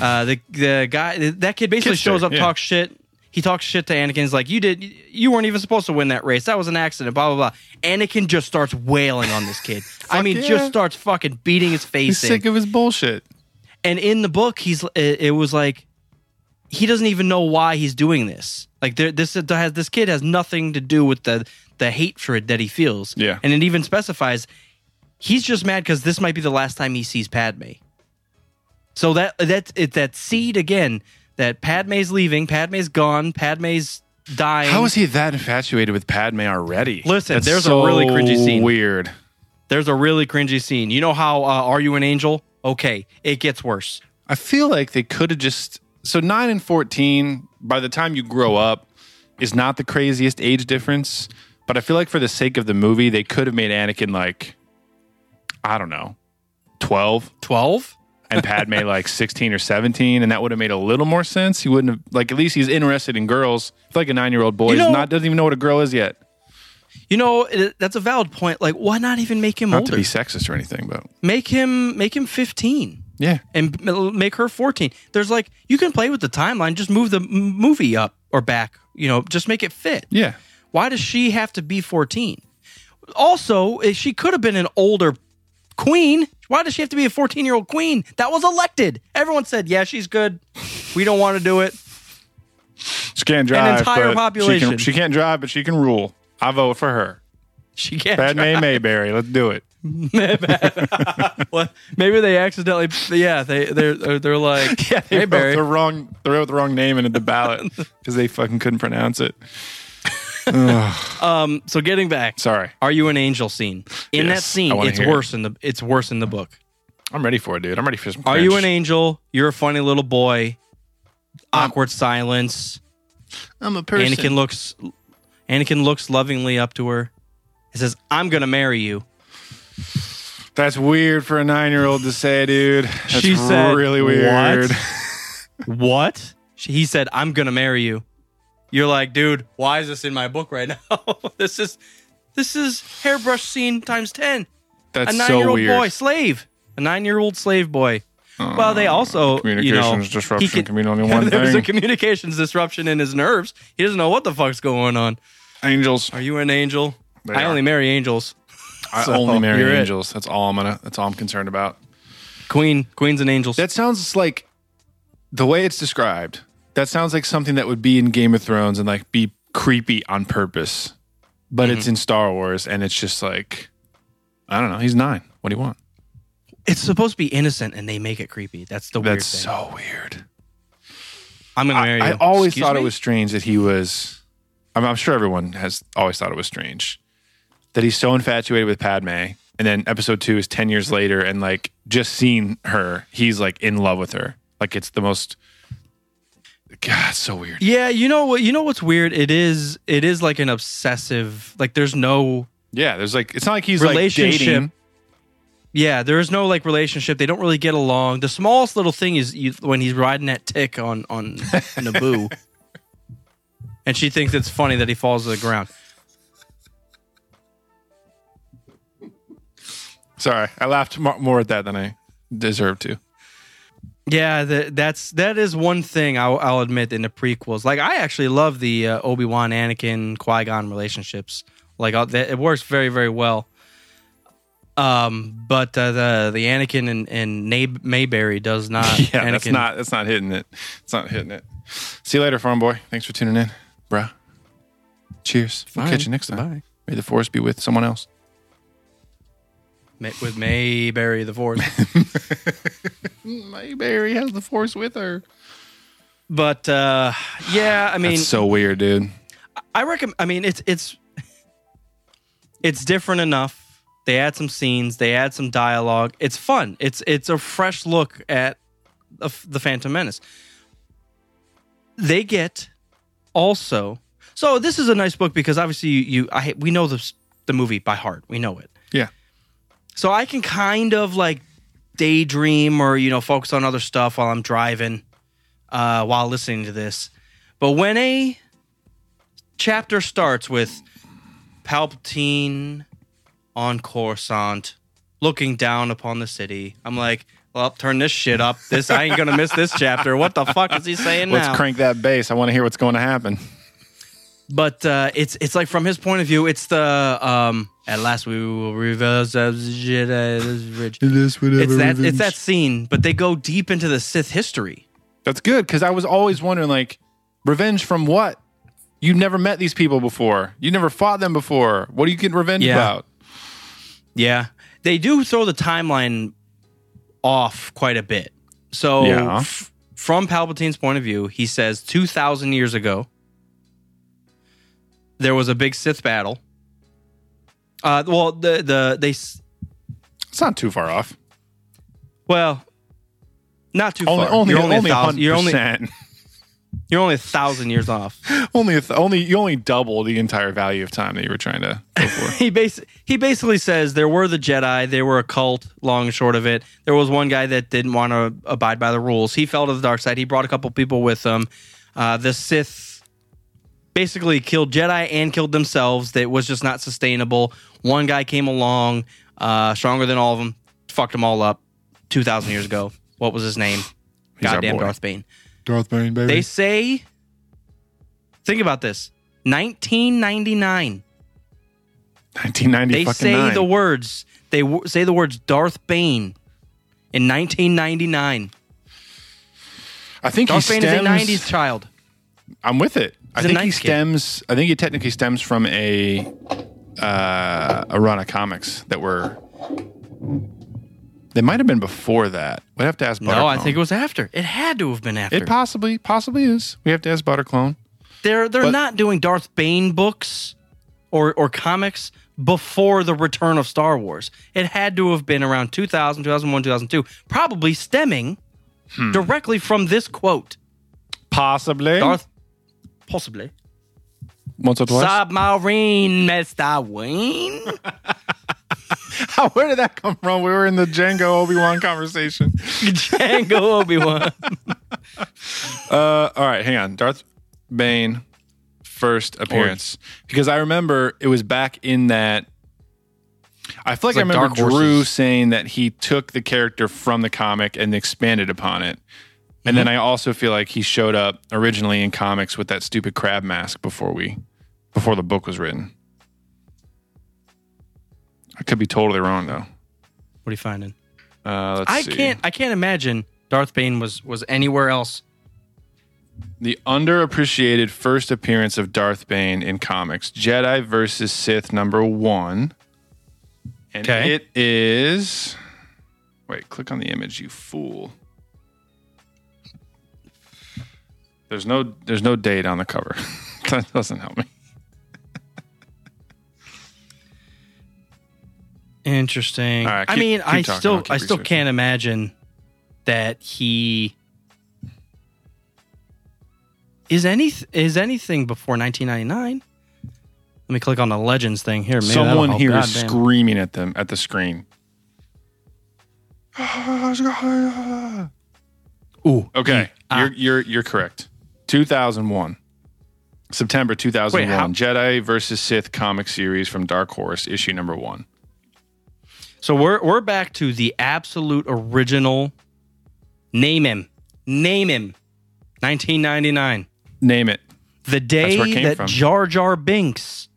Uh, the the guy that kid basically Kitster, shows up, yeah. talks shit. He talks shit to Anakin. He's like, "You did, you weren't even supposed to win that race. That was an accident." Blah blah blah. Anakin just starts wailing on this kid. (laughs) I mean, yeah. just starts fucking beating his He's face in. sick of his bullshit. And in the book, he's it, it was like he doesn't even know why he's doing this. Like there, this has this kid has nothing to do with the the hatred that he feels. Yeah. and it even specifies he's just mad because this might be the last time he sees Padme. So that that it, that seed again that Padme's leaving, Padme's gone, Padme's dying. How is he that infatuated with Padme already? Listen, That's there's a really cringy scene. Weird. There's a really cringy scene. You know how uh, Are You an Angel? Okay, it gets worse. I feel like they could have just so nine and fourteen. By the time you grow up, is not the craziest age difference. But I feel like for the sake of the movie, they could have made Anakin like I don't know, twelve, Twelve. And Padme (laughs) like sixteen or seventeen, and that would have made a little more sense. He wouldn't have like at least he's interested in girls. I feel like a nine year old boy You know- not doesn't even know what a girl is yet. You know it, that's a valid point. Like, why not even make him Not older? to be sexist or anything, but make him make him 15 Yeah. and make her 14. There's like you can play with the timeline, just move the movie up or back, you know, just make it fit. Yeah. Why does she have to be 14? Also, eh, she could have been an older queen. Why does she have to be a 14 year old queen that was elected? Everyone said, yeah, she's good. We don't want to do it. She can't drive. An entire population. She, can, she can't drive, but she can rule. I vote for her. She can't. Bad drive. Mayberry. Let's do it. (laughs) (laughs) Well, maybe they accidentally, yeah, they, they're, they're, like, (laughs) Yeah, they hey, wrote the wrong. They wrote the wrong name into the ballot because they fucking couldn't pronounce it. Um, so getting back, Sorry, are you an angel scene? In that Yes, scene, wanna it's hear it. worse in the, it's worse in the book. I'm ready for it, dude. I'm ready for some. Are you cringe. an angel? You're a funny little boy. Awkward silence. I'm a person. Anakin looks Anakin looks lovingly up to her. He says, "I'm going to marry you." That's weird for a nine year old to say, dude. That's She said, really weird. What? (laughs) She- He said, "I'm going to marry you." You're like, "Dude, why is this in my book right now? (laughs) this is this is hairbrush scene times 10." That's a so 9-year-old weird. boy, slave. A 9-year-old slave boy. Oh, well, they also, you know, Communications disruption he could- can mean only (laughs) one There's a communications disruption in his nerves. He doesn't know what the fuck's going on. Angels. Are you an angel? They I are. only marry angels. I (laughs) So, only marry you're it. angels. That's all I'm gonna. That's all I'm concerned about. Queen, queens and angels. That sounds like the way it's described. That sounds like something that would be in Game of Thrones and like be creepy on purpose. But Mm-hmm. it's in Star Wars and it's just like I don't know. He's nine. What do you want? it's supposed to be innocent, and they make it creepy. That's the weird That's thing. so weird. I'm gonna marry I, you. I always Excuse thought me? it was strange that he was. I'm, I'm sure everyone has always thought it was strange that he's so infatuated with Padme, and then Episode Two is ten years later, and like just seeing her, he's like in love with her. Like it's the most. God, so weird. Yeah, you know what? You know what's weird? It is. It is like an obsessive. Like there's no. Yeah, there's like it's not like he's Relationship. like dating. Yeah, there is no like relationship. They don't really get along. The smallest little thing is you, when he's riding that tick on on (laughs) Naboo, and she thinks it's funny that he falls to the ground. Sorry, I laughed more at that than I deserved to. Yeah, the, that's that is one thing I'll, I'll admit in the prequels. Like I actually love the uh, Obi Wan, Anakin, Qui Gon relationships. Like uh, that, it works very very well. Um, but uh, the the Anakin and and Nab- Mayberry does (laughs) not. Yeah, Anakin, that's not that's not hitting it. It's not hitting it. See you later, farm boy. Thanks for tuning in, bruh. Cheers. We'll catch you next time. Bye. May the force be with someone else. Ma- with Mayberry the Fourth. (laughs) Mayberry has the force with her. but uh, yeah, I mean, That's so weird, dude. I recommend. I mean, it's it's it's different enough. They add some scenes. They add some dialogue. It's fun. It's it's a fresh look at the, the Phantom Menace. They get also. So this is a nice book because obviously you, you I we know the the movie by heart. We know it. So I can kind of like daydream or you know focus on other stuff while I'm driving, uh, while listening to this. But when a chapter starts with Palpatine on Coruscant, looking down upon the city, I'm like, well, turn this shit up. This I ain't gonna miss this chapter. What the fuck is he saying Let's now? crank that bass. I want to hear what's going to happen. But uh, it's it's like from his point of view, it's the um, at last we will reverse as Jedi rich. It's that it's that scene, but they go deep into the Sith history. That's good because I was always wondering, like, revenge from what? You never met these people before. You never fought them before. What are you getting revenge Yeah. about? Yeah, they do throw the timeline off quite a bit. So, Yeah. f- from Palpatine's point of view, he says two thousand years ago there was a big Sith battle. Uh, well, the the they It's not too far off. well, not too Only, far. only, you're only, only, a thousand, you're only (laughs) you're only a thousand years off. only, a th- only, you only double the entire value of time that you were trying to go (laughs) for. he bas- he basically says there were the Jedi, they were a cult, long and short of it. There was one guy that didn't want to abide by the rules. He fell to the dark side. He brought a couple people with him. Uh, the Sith basically killed Jedi and killed themselves. That was just not sustainable. One guy came along, uh, stronger than all of them, fucked them all up. Two thousand years ago, what was his name? He's Goddamn boy. Darth Bane. Darth Bane, baby. They say, think about this 1999. 1990 They say nine. the words, they w- say the words Darth Bane in 1999. I think Darth he Bane stems, is a 90s child. I'm with it. I think he stems. I think he technically stems from a uh, a run of comics that were. They might have been before that. We'd have to ask. Butterclone. No, I think it was after. It had to have been after. It possibly possibly is. We have to ask Butterclone. they're they're but- not doing Darth Bane books or or comics before the return of Star Wars. It had to have been around 2000, 2001, 2002, probably stemming Hmm. directly from this quote. Possibly. Darth possibly Once or twice. submarine Mr. Wayne. (laughs) Where did that come from? We were in the Jango Obi Wan conversation. (laughs) Jango Obi-Wan. (laughs) Uh, all right, hang on. Darth Bane first appearance because I remember it was back in that. I feel like, It's I remember Drew saying that he took the character from the comic and expanded upon it. And then I also feel like he showed up originally in comics with that stupid crab mask before we before the book was written. I could be totally wrong though. What are you finding? Uh, let's I see. can't I can't imagine Darth Bane was was anywhere else. The underappreciated first appearance of Darth Bane in comics Jedi versus Sith number one. And Okay. it is. Wait, click on the image, you fool. There's no there's no date on the cover. (laughs) that doesn't help me. Interesting. All right, I mean, I talking. still I'll still can't imagine that he is any is anything before 1999. Let me click on the legends thing here. Maybe that'll Someone help. here is screaming at them at the screen. (laughs) Ooh, Okay, Ah. you're you're you're correct. 2001, September 2001, Wait, how- Jedi versus Sith comic series from Dark Horse, issue number one. So we're we're back to the absolute original. Name him. Name him. 1999. Name it. The where it day came that from. Jar Jar Binks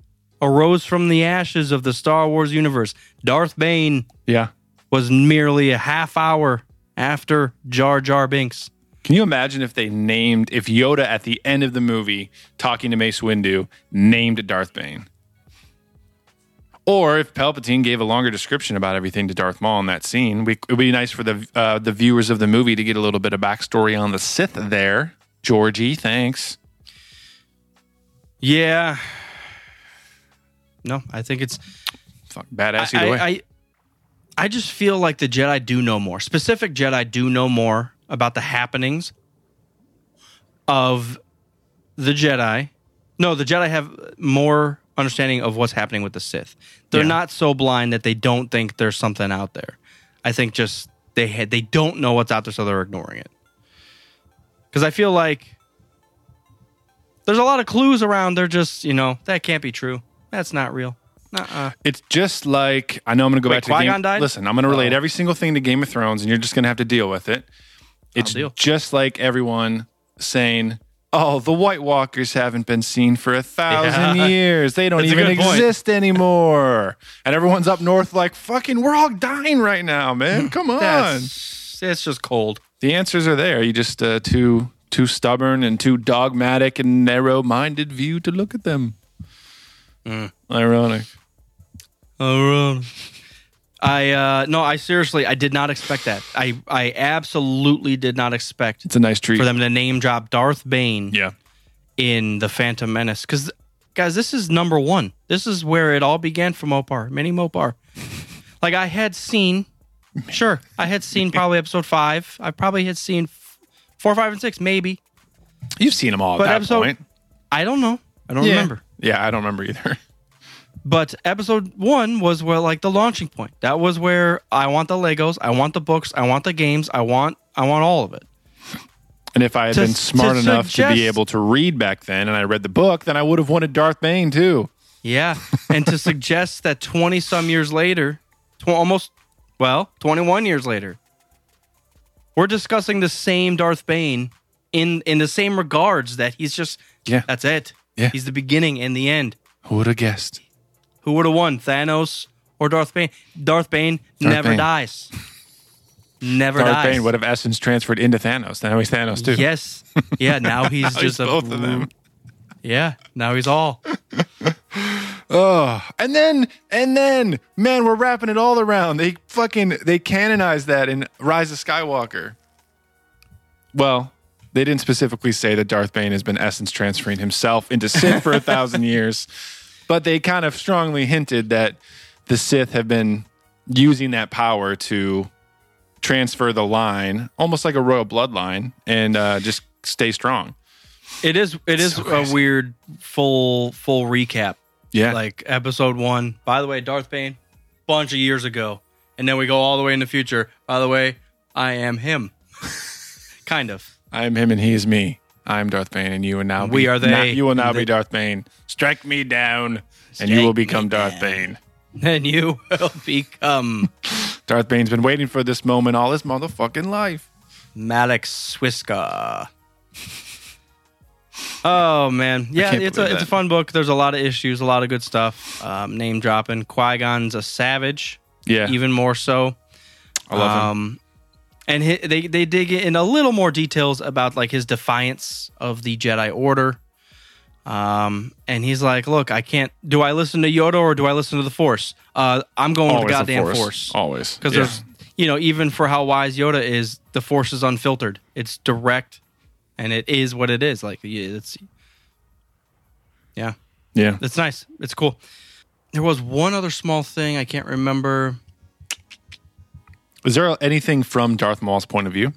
arose from the ashes of the Star Wars universe. Darth Bane Yeah. was merely a half hour after Jar Jar Binks. Can you imagine if they named if Yoda at the end of the movie talking to Mace Windu named Darth Bane? Or if Palpatine gave a longer description about everything to Darth Maul in that scene, we, it would be nice for the uh, the viewers of the movie to get a little bit of backstory on the Sith there. Georgie, thanks. Yeah. No, I think it's Fuck, badass I, either way. I, I just feel like the Jedi do know more. Specific Jedi do know more about the happenings of the Jedi. No, the Jedi have more understanding of what's happening with the Sith. They're Yeah. not so blind that they don't think there's something out there. I think just they had they don't know what's out there, so they're ignoring it. Because I feel like there's a lot of clues around. They're just you know that can't be true. That's not real. Uh-uh. It's just like I know I'm going to go Wait, back to Qui-Gon game. died? Listen, I'm going to relate Oh. every single thing to Game of Thrones, and you're just going to have to deal with it. It's deal. just like everyone saying, "Oh, the White Walkers haven't been seen for a thousand Yeah. (laughs) years. They don't That's even exist anymore." and everyone's up north like, "Fucking, we're all dying right now, man. (laughs) Come on." That's it's just cold. the answers are there. You just uh, too too stubborn and too dogmatic and narrow-minded view to look at them. Mm. Ironic. I uh no, I seriously I did not expect that. I I absolutely did not expect It's a nice treat. for them to name drop Darth Bane yeah. in the Phantom Menace cuz guys, this is number 1. This is where it all began for Mopar, Mini Mopar. (laughs) like I had seen sure, I had seen (laughs) probably episode 5. I probably had seen f- 4, 5 and 6 maybe. You've seen them all at But that episode- point. I don't know. I don't remember. Yeah, I don't remember either. (laughs) But episode one was where like the launching point. That was where I want the Legos, I want the books, I want the games, I want I want all of it. And if I had To- been smart to enough to be able to read back then and I read the book, then I would have wanted Darth Bane too. Yeah, and to (laughs) suggest that twenty some years later, tw- almost well, twenty one years later, we're discussing the same Darth Bane in in the same regards that he's just Yeah. that's it. Yeah. He's the beginning and the end. Who would have guessed? Who would have won, Thanos or Darth Bane? Darth Bane Darth never Bane. dies. Never Darth dies. Bane would have essence transferred into Thanos. Now he's Thanos too. Yes. Yeah, now (laughs) he's Now just he's a both of them. Yeah, now he's all. (laughs) Oh, and then and then, man, we're wrapping it all around. They fucking they canonized that in Rise of Skywalker. Well, they didn't specifically say that Darth Bane has been essence transferring himself into Sith for a thousand (laughs) years, but they kind of strongly hinted that the Sith have been using that power to transfer the line, almost like a royal bloodline, and uh, just stay strong. It is it is So a weird full full recap. Yeah, Like episode 1. By the way, Darth Bane bunch of years ago. And then we go all the way in the future. By the way, I am him. (laughs) kind of. I'm him and he is me. I'm Darth Bane, and you will now We be, are they. you will now They- be Darth Bane. Strike me down, and you will become Darth. Bane. Then you will (laughs) become Darth Bane's been waiting for this moment all his motherfucking life. Malak Swiska. Oh man, yeah, it's a believe it's a fun book. There's a lot of issues, a lot of good stuff. Um, name dropping. Qui Gon's a savage, Yeah, even more so. I love him. And hi they they dig in a little more details about like his defiance of the Jedi Order. Um, and he's like, "Look, I can't. Do I listen to Yoda or do I listen to the Force? Uh, I'm going with the Always goddamn Force. Always, because Yeah. there's you know even for how wise Yoda is, the Force is unfiltered. It's direct, and it is what it is. Like it's yeah, yeah. it's nice. It's cool. There was one other small thing I can't remember. Is there anything from Darth Maul's point of view?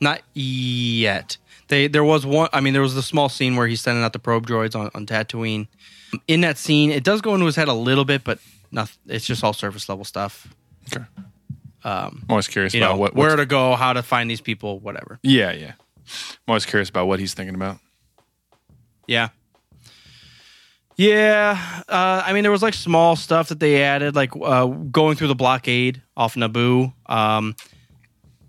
Not yet. They there was one. I mean, there was the small scene where he's sending out the probe droids on, on Tatooine. In that scene, it does go into his head a little bit, but nothing. It's just all surface level stuff. Okay. Um, I'm always curious about know, what where to go, how to find these people, whatever. Yeah, yeah. I'm always curious about what he's thinking about. Yeah. Yeah. Uh, I mean, there was like small stuff that they added, like uh, going through the blockade off Naboo. Um,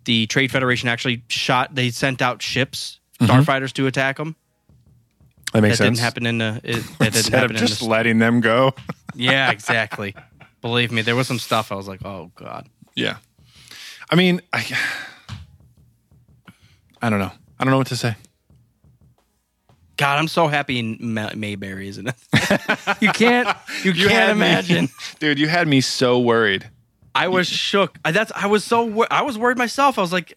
the Trade Federation actually shot, they sent out ships, starfighters to attack them. That makes That sense. didn't happen in the. It, (laughs) that didn't Instead of just the. letting them go. (laughs) Yeah, exactly. Believe me, there was some stuff I was like, oh, God. yeah. I mean, I, I don't know. I don't know what to say. God, I'm so happy Ma- Mayberry isn't it? (laughs) you can't, you, You can't had me- imagine. (laughs) dude. You had me so worried. I was shook. I, that's I was so wor- I was worried myself. I was like,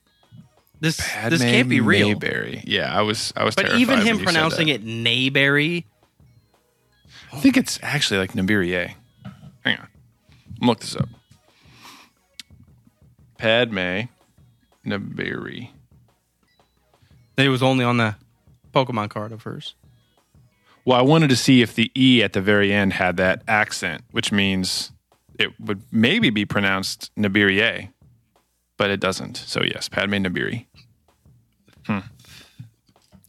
this this can't be real. Mayberry. Yeah, I was. I was. But terrified even him pronouncing it Mayberry, I think it's actually like Nabirier. Hang on. I'm look this up. Padme Naberrie. it was only on the Pokemon card of hers. Well, I wanted to see if the E at the very end had that accent, which means it would maybe be pronounced Nabirier, but it doesn't. So yes, Padme Naberrie.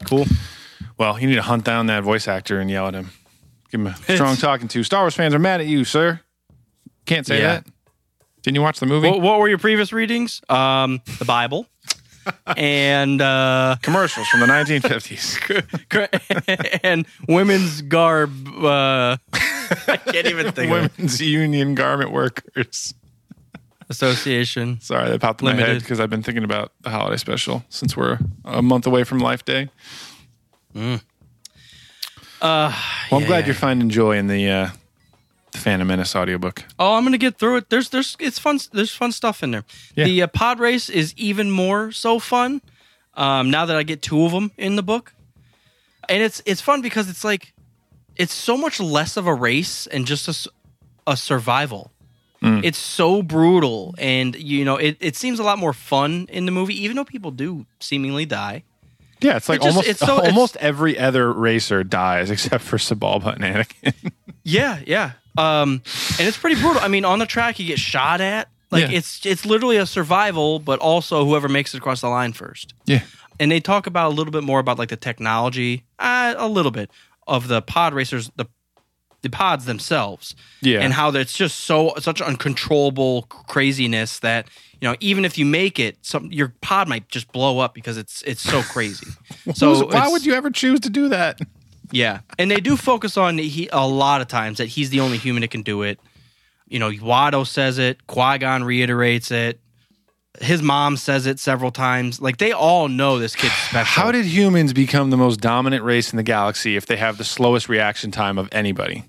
Cool. Well, you need to hunt down that voice actor and yell at him. Give him a strong talking to. Star Wars fans are mad at you, sir. Can't say Yeah. that. Didn't you watch the movie? What, what were your previous readings? Um, the Bible, and uh, Commercials from the 1950s. (laughs) and women's garb. Uh, (laughs) I can't even think of it. Women's Union Garment Workers. Association. Sorry, that popped in my head because I've been thinking about the holiday special since we're a month away from Life Day. Uh, Well, I'm yeah, glad yeah. you're finding joy in the uh, the Phantom Menace audiobook. Oh, I'm gonna get through it. There's there's it's fun. There's fun stuff in there. Yeah. The uh, pod race is even more so fun. Um, now that I get two of them in the book, and it's it's fun because it's like it's so much less of a race and just a survival. Mm. It's so brutal, and you know it, it seems a lot more fun in the movie, even though people do seemingly die. Yeah, it's like It just- almost it's so- it's- almost every other racer dies (laughs) except for Sebulba and Anakin. Yeah, yeah. Um, and it's pretty brutal. I mean, on the track, you get shot at. Like Yeah. it's it's literally a survival, but also whoever makes it across the line first. yeah, And they talk about a little bit more about like the technology, uh, a little bit of the pod racers. The the pods themselves. Yeah. and how it's just so such uncontrollable craziness that you know even if you make it, some your pod might just blow up because it's it's so crazy. (laughs) so why would you ever choose to do that? Yeah, and they do focus on he a lot of times that he's the only human that can do it. You know, Watto says it, Qui Gon reiterates it, his mom says it several times. Like they all know this kid's (sighs) special. How did humans become the most dominant race in the galaxy if they have the slowest reaction time of anybody?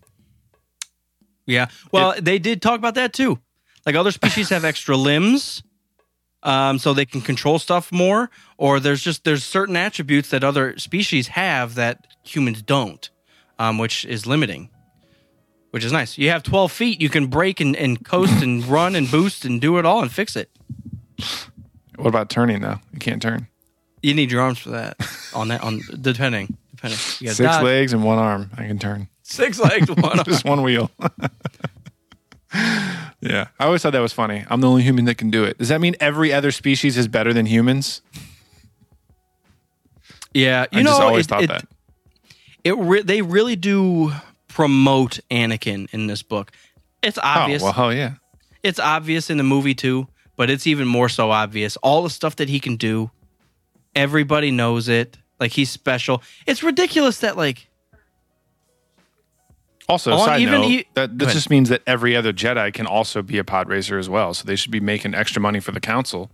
Yeah. Well, they did talk about that too. Like other species have (sighs) extra limbs, um, so they can control stuff more. Or there's just there's certain attributes that other species have that humans don't, um, which is limiting. Which is nice. You have 12 feet. You can break and, and coast and (laughs) run and boost and do it all and fix it. What about turning though? You can't turn. You need your arms for that. On that, on depending, depending. You Six dodge. legs and one arm. I can turn. six legs, one (laughs) arm. Just one wheel. (laughs) yeah. I always thought that was funny. I'm the only human that can do it. Does that mean every other species is better than humans? Yeah, you I know, just always it- thought it- that. it re- they really do promote Anakin in this book. It's oh, obvious. Oh, well, hell yeah. It's obvious in the movie too, but it's even more so obvious. All the stuff that he can do, everybody knows it. Like he's special. It's ridiculous that like Also, On side even note, e- that this just means that every other Jedi can also be a pod racer as well. So they should be making extra money for the council,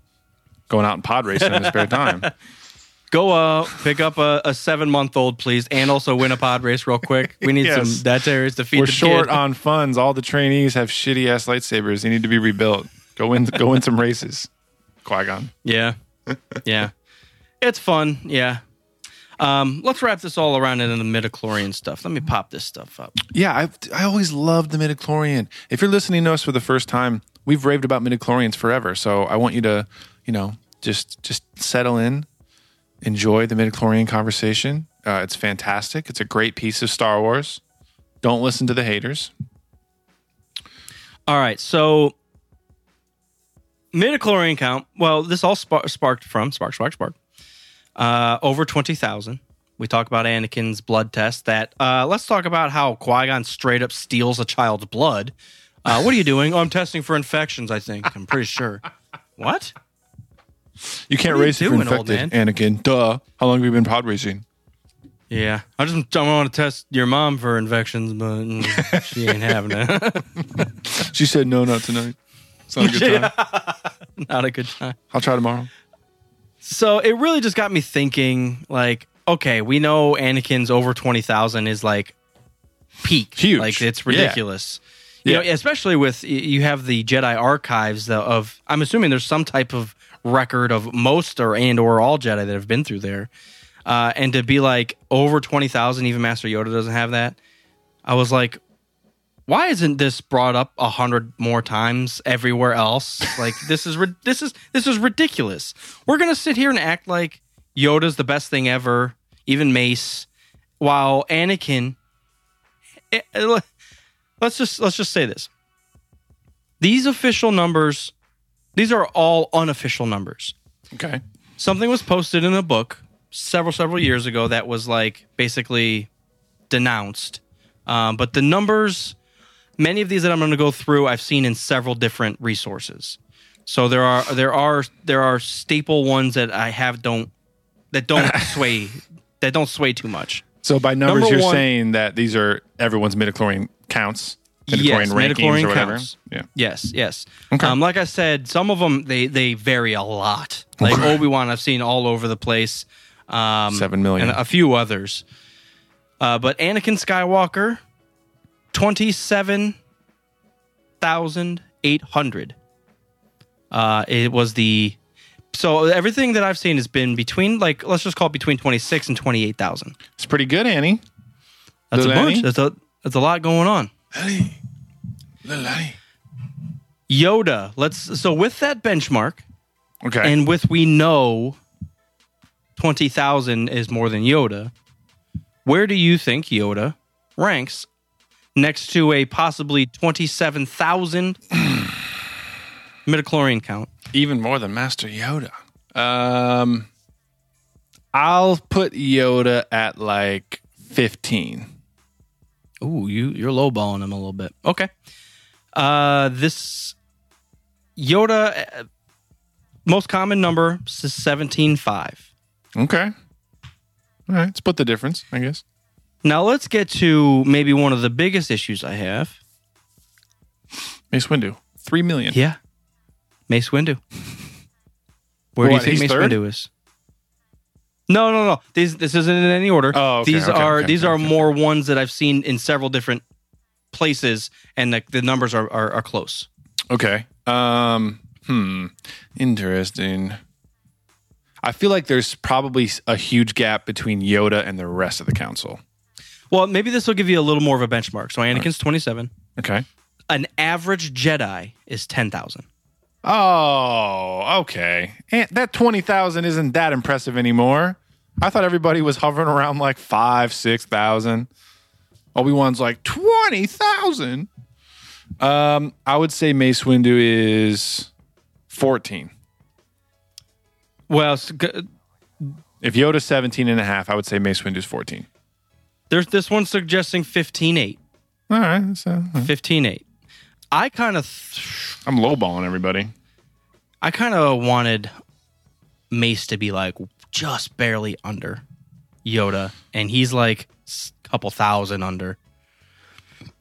going out and pod racing in their spare time. (laughs) go uh pick up a, a seven month old please, and also win a pod race real quick. We need Yes. some that areas to feed We're the short kid. on funds. All the trainees have shitty ass lightsabers. They need to be rebuilt. Go win, go win some races. Qui Gon. Yeah. Yeah. It's fun. Yeah. Um, let's wrap this all around into the midichlorian stuff. Let me pop this stuff up. Yeah, I've, I always loved the midichlorian. If you're listening to us for the first time, we've raved about midichlorians forever. So I want you to, you know, just just settle in, enjoy the midichlorian conversation. Uh, it's fantastic. It's a great piece of Star Wars. Don't listen to the haters. All right. So midichlorian count. Well, this all spark, sparked from spark, spark, spark. Uh, over twenty thousand. We talk about Anakin's blood test. That uh, let's talk about how Qui Gon straight up steals a child's blood. Uh, what are you doing? Oh, I'm testing for infections. I think I'm pretty sure. What? You can't What are you race if you're infected, Anakin. Duh. How long have you been pod racing? Yeah, I just don't want to test your mom for infections, but mm, she ain't having it. (laughs) She said no, not tonight. It's not a good (laughs) time. (laughs) Not a good time. I'll try tomorrow. So it really just got me thinking. Like, okay, we know Anakin's over twenty thousand is like peak, Huge. Like it's Yeah. ridiculous. You Yeah. know, especially with you have the Jedi archives of. I'm assuming there's some type of record of most or and or all Jedi that have been through there, uh, and to be like over twenty thousand, even Master Yoda doesn't have that. I was like, why isn't this brought up a hundred more times everywhere else? (laughs) Like this is this is this is ridiculous. We're gonna sit here and act like Yoda's the best thing ever, even Mace, while Anakin. eh, eh, Let's just let's just say this. These official numbers, these are all unofficial numbers Okay. something was posted in a book several several years ago that was like basically denounced um, but the numbers many of these that i'm going to go through i've seen in several different resources so there are there are there are staple ones that i have don't that don't (laughs) sway that don't sway too much So by numbers, Number you're one- saying that these are everyone's midichlorian counts, midichlorian Yes, rankings midichlorian or whatever. counts. Yeah. Yes, yes. Okay. Um, like I said, some of them they they vary a lot. Like Obi Wan, I've seen all over the place. Um, Seven million. and a few others. Uh, but Anakin Skywalker, twenty seven thousand eight hundred. Uh, it was the so everything that I've seen has been between like let's just call it between twenty six and twenty eight thousand. It's pretty good, Annie. That's a bunch. Annie? That's a that's a lot going on. Annie. Little Annie. Yoda. Let's so with that benchmark. Okay. And with we know 20,000 is more than Yoda, where do you think Yoda ranks next to a possibly 27,000 (sighs) midichlorian count? even more than Master Yoda. Um, I'll put Yoda at like 15. Ooh, you you're lowballing him a little bit. Okay. Uh, this Yoda uh, most common number is seventeen five. Okay. All right. Split the difference, I guess. Now let's get to maybe one of the biggest issues I have. Mace Windu, three million. Yeah, Mace Windu. Where do you think Mace third? Windu is? No, no, no. These this isn't in any order. Oh, okay, these okay, are okay, these are more ones that I've seen in several different places, and the, the numbers are, are are close. Okay. Um. Hmm. Interesting. I feel like there's probably a huge gap between Yoda and the rest of the council. Well, maybe this will give you a little more of a benchmark. So Anakin's twenty seven. Okay. An average Jedi is ten thousand. Oh, okay. And that twenty thousand isn't that impressive anymore. I thought everybody was hovering around like five, six thousand. Obi Wan's like twenty thousand. Um, I would say Mace Windu is fourteen. Well, If Yoda's 17 and a half, I would say Mace Windu's 14. There's this one suggesting fifteen eight. All right. So Fifteen eight. I kind of. Th- I'm lowballing everybody. I kind of wanted Mace to be like just barely under Yoda, and he's like a couple thousand under.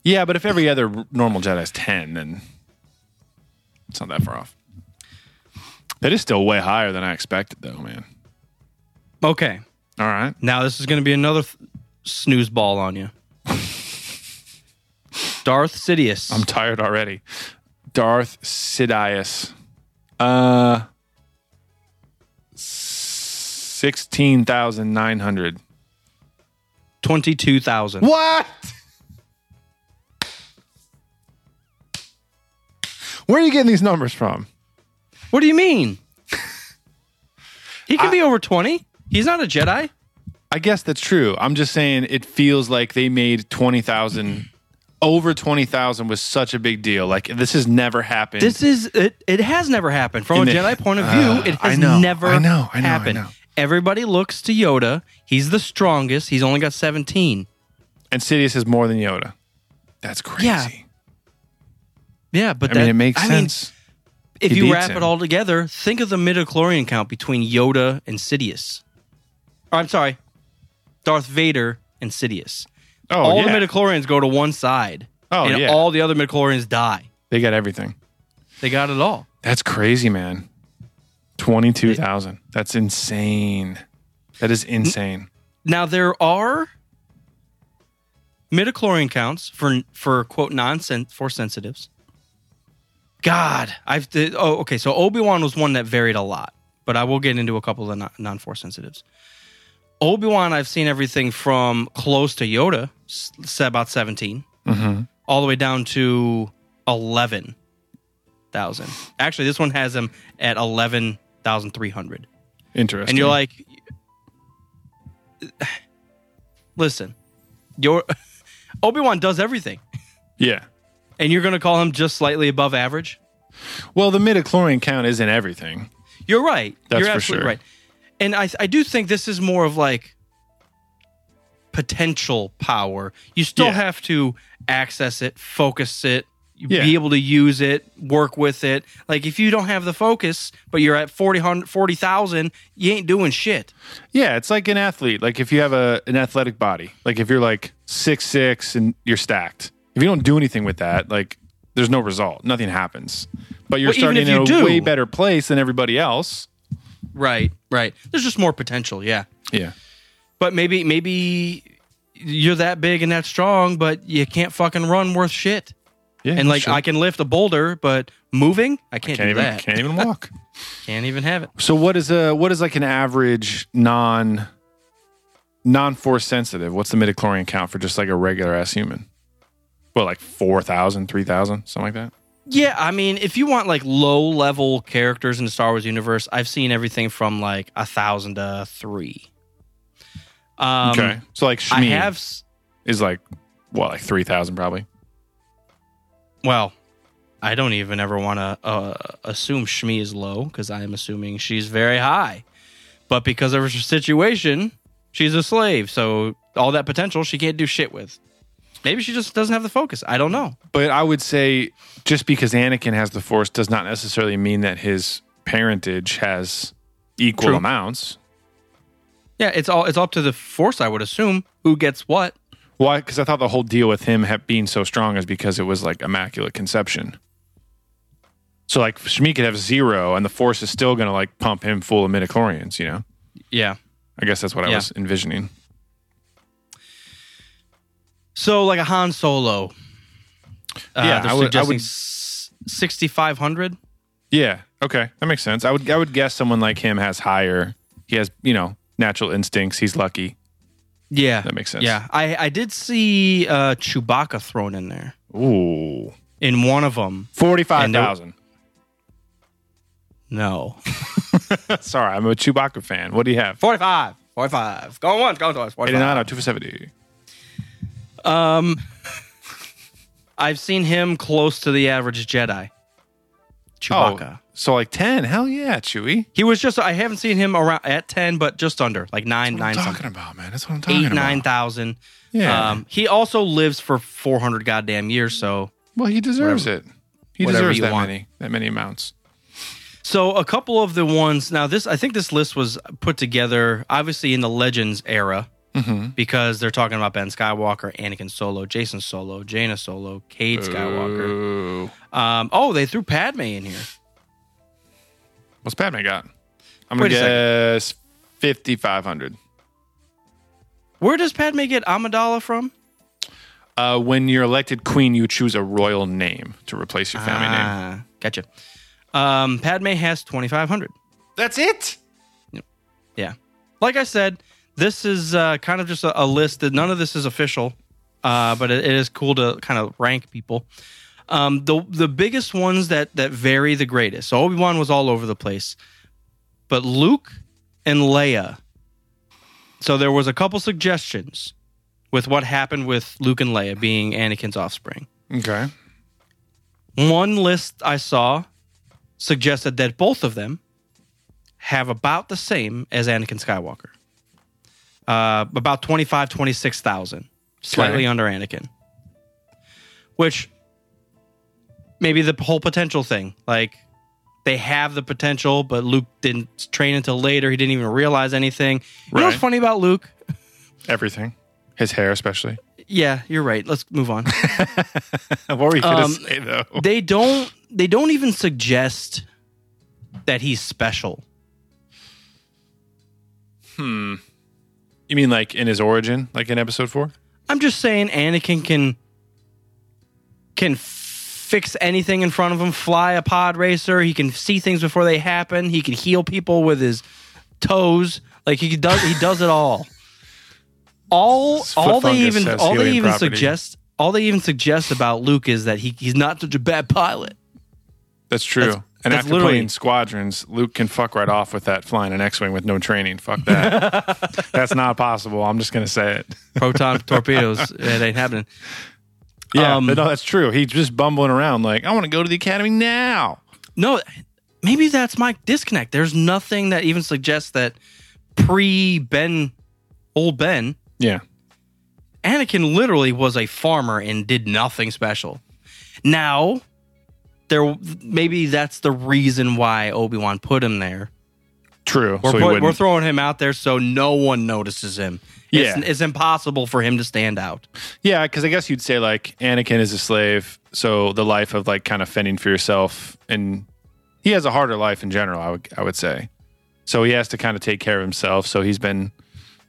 Yeah, but if every other normal Jedi is 10, then it's not that far off. That is still way higher than I expected, though, man. Okay, All right. now this is going to be another th- snooze ball on you. Darth Sidious. I'm tired already. Darth Sidious. Uh, 16,900. Twenty-two thousand. What? Where are you getting these numbers from? What do you mean? He could be over twenty. He's not a Jedi. I guess that's true. I'm just saying it feels like they made 20,000 over 20,000 was such a big deal. Like this has never happened. This is it. It has never happened from In a the- Jedi point of view. Uh, it I has know, never I know, I know, I happened. know. Everybody looks to Yoda. He's the strongest. He's only got seventeen. and Sidious is more than Yoda. That's crazy. Yeah. Yeah, but I that, mean, it makes I mean, sense. if He you wrap him. it all together, think of the midichlorian count between Yoda and Sidious. Or, I'm sorry, Darth Vader and Sidious. oh, all yeah. the midichlorians go to one side, Oh, and yeah. all the other midichlorians die. they got everything. They got it all. That's crazy, man. 22,000. That's insane. That is insane. Now there are midichlorian counts for for quote non force sensitives. God, I've oh okay. So Obi Wan was one that varied a lot, but I will get into a couple of the non force sensitives. Obi Wan, I've seen everything from close to Yoda, about 17 mm-hmm. all the way down to eleven thousand. Actually, this one has him at eleven thousand three hundred Interesting. and you're like (sighs) listen your (laughs) obi-wan does everything yeah. and you're gonna call him just slightly above average Well, the midichlorian count isn't everything. you're right That's you're for absolutely sure. right and I, I do think this is more of like potential power you still Yeah. have to access it focus it Yeah. be able to use it work with it like if you don't have the focus but you're at 40 40,000 you ain't doing shit Yeah, it's like an athlete. Like if you have a an athletic body, like if you're like six six and you're stacked, if you don't do anything with that, like there's no result. Nothing happens. But you're Well, starting if in a do- way better place than everybody else. Right right there's just more potential yeah Yeah. But maybe maybe you're that big and that strong, but you can't fucking run worth shit. Yeah. And like. I can lift a boulder, but moving, I can't, can't do even that. can't even walk. (laughs) Can't even have it. so what is a what is like an average non non force sensitive? What's the midichlorian count for just like a regular ass human? Well, like 4,000, 3,000, something like that. Yeah, I mean, if you want like low level characters in the Star Wars universe, I've seen everything from like a thousand to three. Um, okay. So like I Shmi have. s- is like what, like 3,000 probably. Well, I don't even ever want to uh, assume Shmi is low because I am assuming she's very high. But because of her situation, she's a slave. So all that potential she can't do shit with. Maybe she just doesn't have the focus. I don't know. But I would say just because Anakin has the Force does not necessarily mean that his parentage has equal True. amounts. Yeah, it's all it's up to the force, I would assume, who gets what. Why? Because I thought the whole deal with him being so strong is because it was like immaculate conception. So like Shmi could have zero, and the Force is still going to like pump him full of midichlorians. You know, Yeah. I guess that's what I was envisioning. So like a Han Solo. Uh, yeah, I would, 6500. Yeah. Okay, that makes sense. I would I would guess someone like him has higher. He has you know natural instincts. He's lucky. Yeah, that makes sense. Yeah, I I did see uh, Chewbacca thrown in there. Ooh, in one of them, forty five thousand. No. (laughs) Sorry, I'm a Chewbacca fan. What do you have? 45. 45. Going once, going twice. 45. 89, 2 for 70. Um, I've seen him close to the average Jedi. Chewbacca. Oh, so like ten? Hell yeah, Chewie. He was just. I haven't seen him around at ten, but just under like nine, nine. talking something. about man, that's what I'm talking Eight, about. Eight, nine thousand. Yeah. Um, he also lives for four hundred goddamn years. So well, he deserves whatever, it. He deserves that want. many that many amounts. So a couple of the ones now this I think this list was put together obviously in the Legends era. Mm-hmm. because they're talking about Ben Skywalker, Anakin Solo, Jacen Solo, Jaina Solo, Cade Skywalker. Um, oh, they threw Padme in here. What's Padme got? I'm going to guess 5,500. Where does Padme get Amidala from? Uh, when you're elected queen, you choose a royal name to replace your family name. Ah, Gotcha. Um, Padme has 2,500. That's it? Yeah. Like I said, this is uh, kind of just a, a list that none of this is official, uh, but it, it is cool to kind of rank people. Um, the the biggest ones that that vary the greatest. So Obi Wan was all over the place, but Luke and Leia. So there was a couple suggestions with what happened with Luke and Leia being Anakin's offspring. Okay. One list I saw suggested that both of them have about the same as Anakin Skywalker. Uh, about 25, 26,000. Slightly Okay. under Anakin. Which maybe the whole potential thing. Like they have the potential, but Luke didn't train until later. He didn't even realize anything. You know what's funny about Luke? Everything. His hair, especially. Yeah, you're right. Let's move on. (laughs) what were you going to Um, say, though? they don't they don't even suggest that he's special. You mean like in his origin, like in episode four? I'm just saying Anakin can can fix anything in front of him, fly a pod racer, he can see things before they happen, he can heal people with his toes. Like he does he does it all. All all they even all they even property. suggest all they even suggest about Luke is that he he's not such a bad pilot. That's true. That's- and that's after playing squadrons, Luke can fuck right off with that flying an X-wing with no training. Fuck that. (laughs) That's not possible. I'm just gonna say it. Proton (laughs) torpedoes, it ain't happening. Yeah, Um, no, that's true. He's just bumbling around like, I want to go to the academy now. No, maybe that's my disconnect. There's nothing that even suggests that pre Ben, old Ben, Yeah. Anakin literally was a farmer and did nothing special. Now, there maybe that's the reason why Obi Wan put him there. True. We're, so put- we're throwing him out there so no one notices him. Yeah. It's, it's impossible for him to stand out. Yeah, because I guess you'd say like Anakin is a slave, so the life of like kind of fending for yourself, and he has a harder life in general. I would I would say, so he has to kind of take care of himself. So he's been,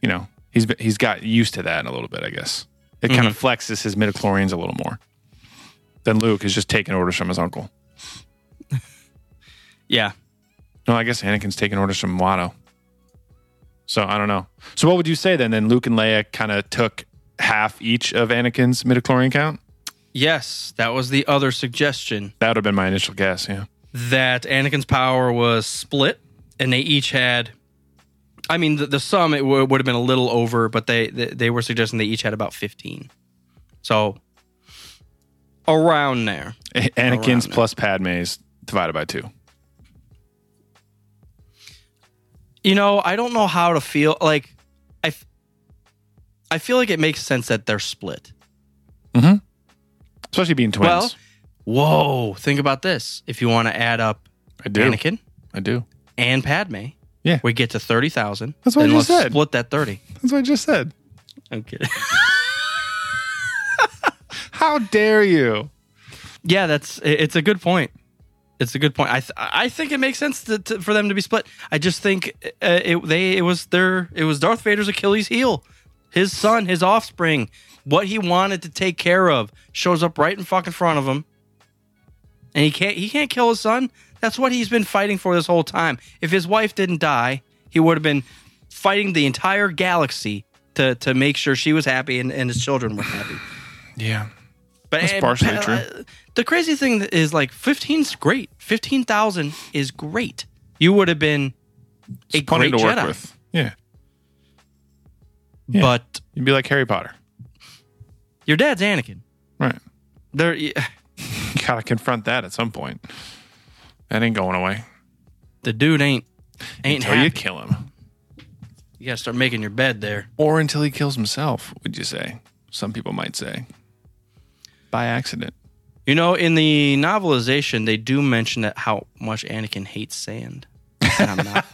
you know, he's been, he's got used to that in a little bit. I guess it kind of mm-hmm. flexes his midichlorians a little more than Luke is just taking orders from his uncle. (laughs) Yeah. No, I guess Anakin's taking orders from Watto. So I don't know. So what would you say then? Then Luke and Leia kind of took half each of Anakin's midichlorian count. Yes, that was the other suggestion. That would have been my initial guess. Yeah. that Anakin's power was split, and they each had. I mean, the, the sum it w- would have been a little over, but they, they they were suggesting they each had about fifteen, so around there. Anakin's Around plus Padme's divided by two. You know, I don't know how to feel like I. f- I feel like it makes sense that they're split. Mm-hmm. Especially being twins. Well, whoa! Think about this. If you want to add up I do. Anakin I do. and Padme, Yeah. we get to thirty thousand. That's what I just said. Split that thirty. That's what I just said. I'm kidding. (laughs) How dare you? yeah, that's it's a good point. It's a good point. I th- I think it makes sense to, to, for them to be split. I just think uh, it they it was their it was Darth Vader's Achilles heel. His son, his offspring, what he wanted to take care of shows up right in fucking front of him. And he can't he can't kill his son. That's what he's been fighting for this whole time. If his wife didn't die, he would have been fighting the entire galaxy to to make sure she was happy and, and his children were happy. (sighs) Yeah. But That's and partially pa- true. uh, The crazy thing is like 15's great. 15,000 is great. You would have been a Plenty great to work Jedi. with. Yeah. Yeah. But You'd be like Harry Potter. your dad's Anakin. Right. There yeah, (laughs) You gotta confront that at some point. That ain't going away. the dude ain't ain't Until you happy. kill him. You got to start making your bed there. Or until he kills himself, would you say? Some people might say. By accident. You know, in the novelization they do mention that how much Anakin hates sand. And I'm not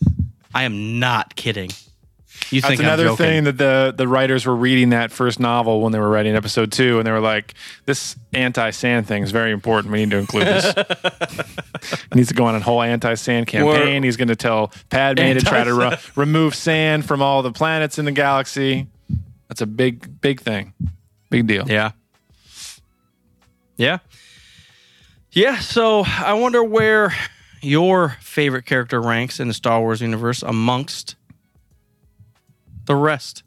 (laughs) I am not kidding. You That's think I'm another thing that the the writers were reading that first novel when they were writing episode two, and they were like, "This anti-sand thing is very important. We need to include this. he (laughs) needs to go on a whole anti-sand campaign. He's going to tell Padme to try to re- (laughs) remove sand from all the planets in the galaxy. That's a big, big thing, big deal. Yeah. Yeah. Yeah, so I wonder where your favorite character ranks in the Star Wars universe amongst the rest.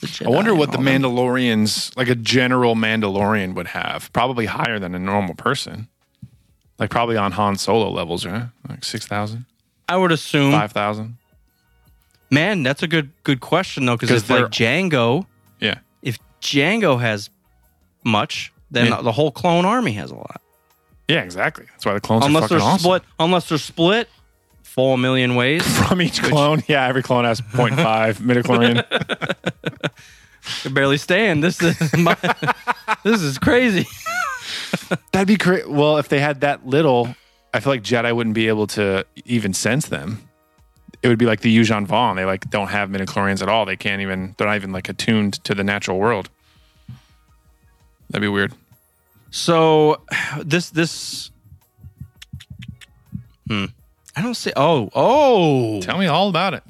The I wonder what the and them. Mandalorians, like a general Mandalorian, would have. Probably higher than a normal person. Like probably on Han Solo levels, right? Like 6,000, I would assume 5,000. Man, that's a good good question though, because if like Jango, Yeah. if Jango has much, then Yeah. the, whole clone army has a lot. Yeah, exactly. That's why the clones unless are they're fucking awesome. split, unless they're split, full a million ways. (laughs) from each clone. Yeah, every clone has 0.5 (laughs) midichlorian. They're barely staying. This is (laughs) my, this is crazy. That'd be great. Well, if they had that little, I feel like Jedi wouldn't be able to even sense them. It would be like the Yuuzhan Vong. They like don't have midichlorians at all. They can't even. They're not even like attuned to the natural world. That'd be weird. So (sighs) this this hmm. I don't say oh oh Tell me all about it.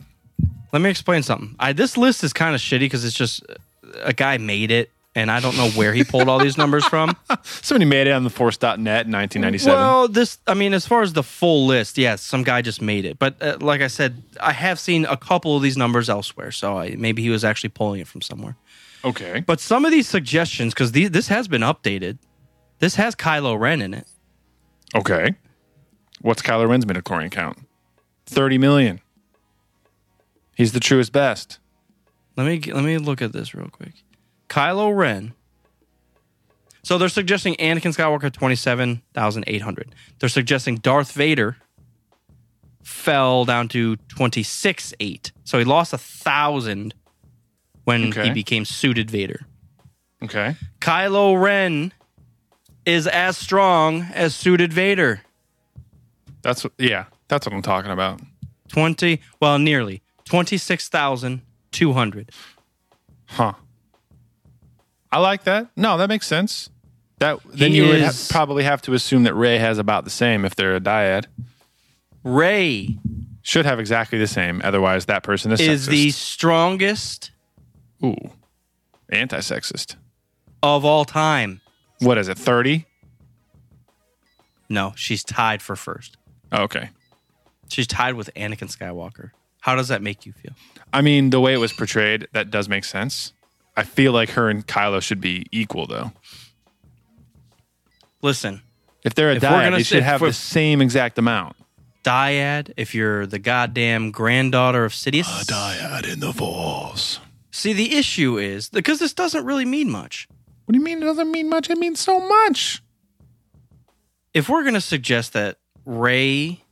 let me explain something. I this list is kind of shitty because it's just uh, a guy made it and I don't know where he pulled all these numbers from. (laughs) Somebody made it on the Force.net in 1997. Well, this I mean as far as the full list, yes, some guy just made it. But uh, like I said, I have seen a couple of these numbers elsewhere, so I, maybe he was actually pulling it from somewhere. okay. But some of these suggestions because this has been updated. This has Kylo Ren in it. Okay. What's Kylo Ren's midichlorian count? 30 million. He's the truest best. Let me let me look at this real quick. Kylo Ren. So they're suggesting Anakin Skywalker twenty seven thousand eight hundred. They're suggesting Darth Vader fell down to twenty six eight. So he lost a thousand when Okay. he became suited Vader. Okay. Kylo Ren is as strong as suited Vader. That's yeah, that's what I'm talking about. Twenty well nearly twenty six thousand two hundred. Huh. I like that. No, that makes sense. That then He you would ha- probably have to assume that Rey has about the same if they're a dyad. Rey Should have exactly the same. Otherwise, that person is is sexist. the strongest ooh anti-sexist. of all time. What is it? Thirty? No, she's tied for first. Oh, okay. She's tied with Anakin Skywalker. How does that make you feel? I mean, the way it was portrayed, that does make sense. I feel like her and Kylo should be equal, though. Listen, If they're a If we're dyad, gonna they should have the same exact amount. dyad, if you're the goddamn granddaughter of Sidious. A dyad in the Force. See, the issue is because this doesn't really mean much. What do you mean it doesn't mean much? It means so much. If we're going to suggest that Rey.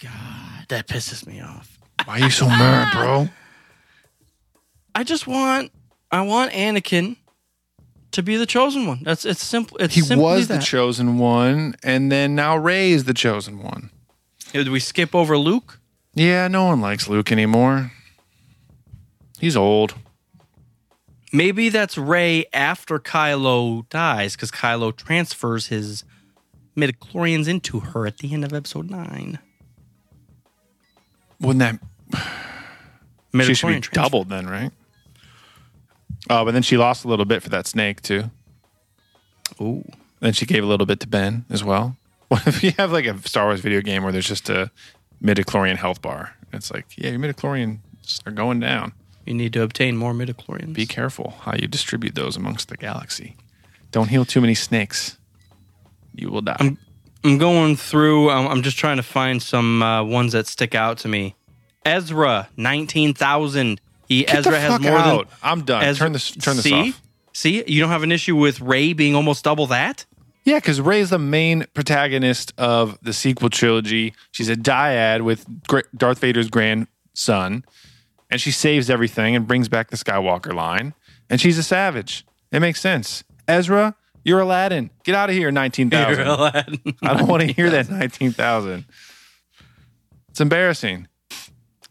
God, that pisses me off. Why are you so mad, bro? I just want. I want Anakin to be the chosen one. That's it's simple. It's He was the chosen one, and then now Rey is the chosen one. Did we skip over Luke? Yeah, no one likes Luke anymore. He's old. Maybe that's Rey after Kylo dies because Kylo transfers his midichlorians into her at the end of episode nine. Wouldn't that (sighs) she should be transfer. doubled then, right? Oh, but then she lost a little bit for that snake too. Ooh. Then she gave a little bit to Ben as well. (laughs) What if you have like a Star Wars video game where there's just a midichlorian health bar? It's like, yeah, your midichlorians are going down. You need to obtain more midichlorians. Be careful how you distribute those amongst the galaxy. Don't heal too many snakes. You will die. I'm- I'm going through. I'm, I'm just trying to find some uh, ones that stick out to me. Ezra, nineteen thousand. He Get Ezra has more out. than. I'm done. Ezra, turn this. Turn this see? off. See, you don't have an issue with Rey being almost double that. Yeah, because Rey's the main protagonist of the sequel trilogy. She's a dyad with Darth Vader's grandson, and she saves everything and brings back the Skywalker line. And she's a savage. It makes sense. Ezra, you're Aladdin. Get out of here, nineteen thousand. (laughs) I don't want to hear that nineteen thousand. It's embarrassing.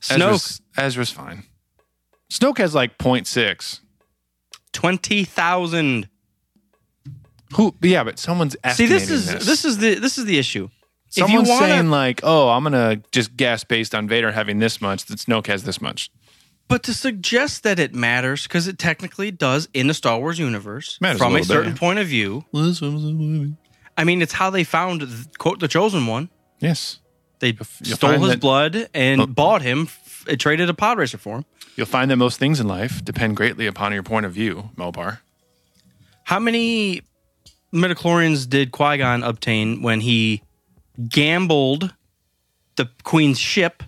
Snoke, Ezra's, Ezra's fine. Snoke has like 0.6. twenty thousand. Who? Yeah, but someone's asking. See, this is this. this is the this is the issue. Someone's wanna, saying like, "Oh, I'm gonna just guess based on Vader having this much that Snoke has this much." But to suggest that it matters because it technically does in the Star Wars universe Matters a from a, little bit, certain yeah. point of view. I mean, it's how they found th- quote the chosen one. Yes, They you'll stole find his that- blood and Oh. bought him. F- it traded a pod racer for him. you'll find that most things in life depend greatly upon your point of view, Melbar. How many midichlorians did Qui Gon obtain when he gambled the Queen's ship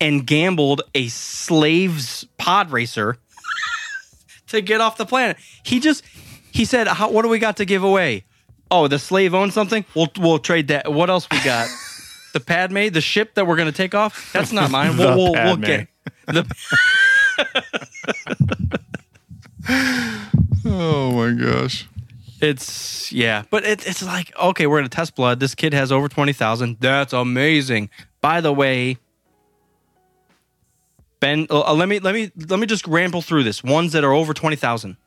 and gambled a slave's pod racer (laughs) to get off the planet? He just he said, How, "What do we got to give away? Oh, the slave owns something. We'll we'll trade that. What else we got? (laughs) the Padme, the ship that we're going to take off. That's not mine. (laughs) We'll we'll, we'll get the." Oh my gosh! It's yeah, but it, it's like okay, we're gonna test blood. This kid has over twenty thousand. That's amazing. By the way, Ben, uh, let me let me let me just ramble through this. Ones that are over twenty thousand: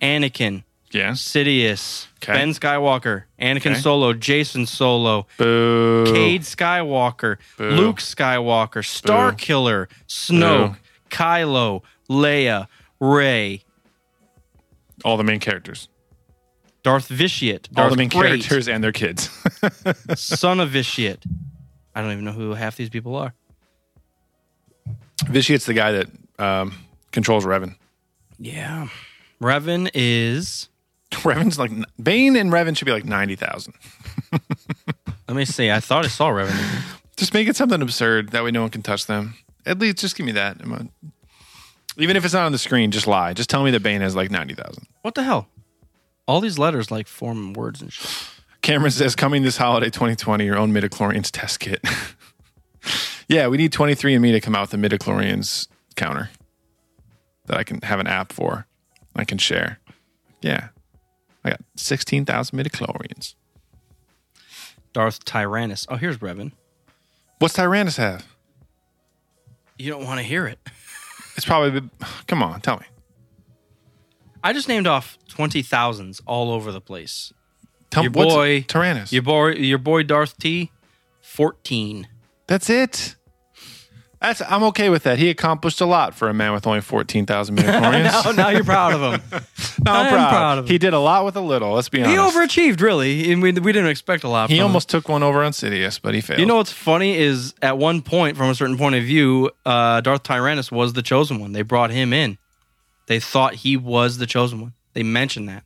Anakin, Yes. Sidious, Okay. Ben Skywalker, Anakin Okay. Solo, Jacen Solo, Boo. Cade Skywalker, Boo. Luke Skywalker, Star Boo. Killer, Snoke, Boo. Kylo, Leia, Rey, All the main characters. Darth Vitiate, All Darth the main Great, characters and their kids. (laughs) son of Vitiate. I don't even know who half these people are. Vitiate's the guy that um, controls Revan. Yeah. Revan is. (laughs) Revan's like Bane and Revan should be like ninety thousand. Let me see. I thought I saw Revan. Just make it something absurd. That way no one can touch them. At least just give me that. Even if it's not on the screen, just lie. Just tell me that Bane has like 90,000. What the hell? All these letters like form words and shit. Cameron says, coming this holiday 2020, your own midichlorians test kit. (laughs) yeah, we need 23andMe to come out with a midichlorians counter that I can have an app for. I can share. Yeah. I got 16,000 midichlorians. Darth Tyrannus. Oh, here's Revan. What's Tyrannus have? You don't want to hear it. It's probably, come on, tell me. I just named off twenty thousands all over the place. Tell Your boy- Tyrannus. Your boy, your boy Darth T, fourteen. That's it. That's I'm okay with that. He accomplished a lot for a man with only 14,000 midichlorians. (laughs) Oh, now you're proud of him. (laughs) No, I'm proud. proud of him. He did a lot with a little. Let's be honest. he overachieved, really, and we, we didn't expect a lot. He from him. almost took one over on Sidious, but he failed. You know what's funny is at one point, from a certain point of view, uh, Darth Tyrannus was the chosen one. They brought him in. They thought he was the chosen one. They mentioned that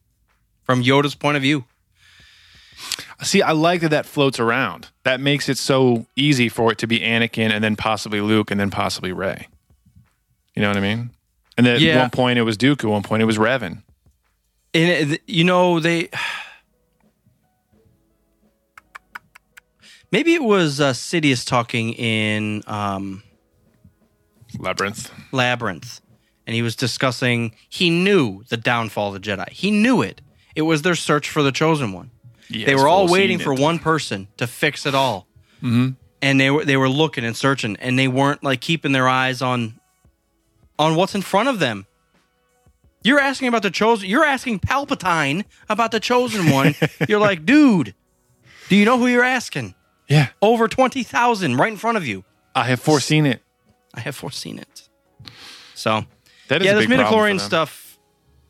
from Yoda's point of view. See, I like that that floats around. That makes it so easy for it to be Anakin and then possibly Luke and then possibly Rey. You know what I mean? And then Yeah. at one point it was Dooku. At one point it was Revan. And you know they. (sighs) Maybe it was uh, Sidious talking in um, Labyrinth. Labyrinth, and he was discussing. He knew the downfall of the Jedi. He knew it. It was their search for the chosen one. They were all waiting for one person to fix it all, mm-hmm. and they were they were looking and searching, and they weren't like keeping their eyes on on what's in front of them. You're asking about the chosen. You're asking Palpatine about the chosen (laughs) one. you're like, dude, do you know who you're asking? Yeah, Over twenty thousand, right in front of you. I have foreseen it. I have foreseen it. So That is yeah, this midichlorian stuff.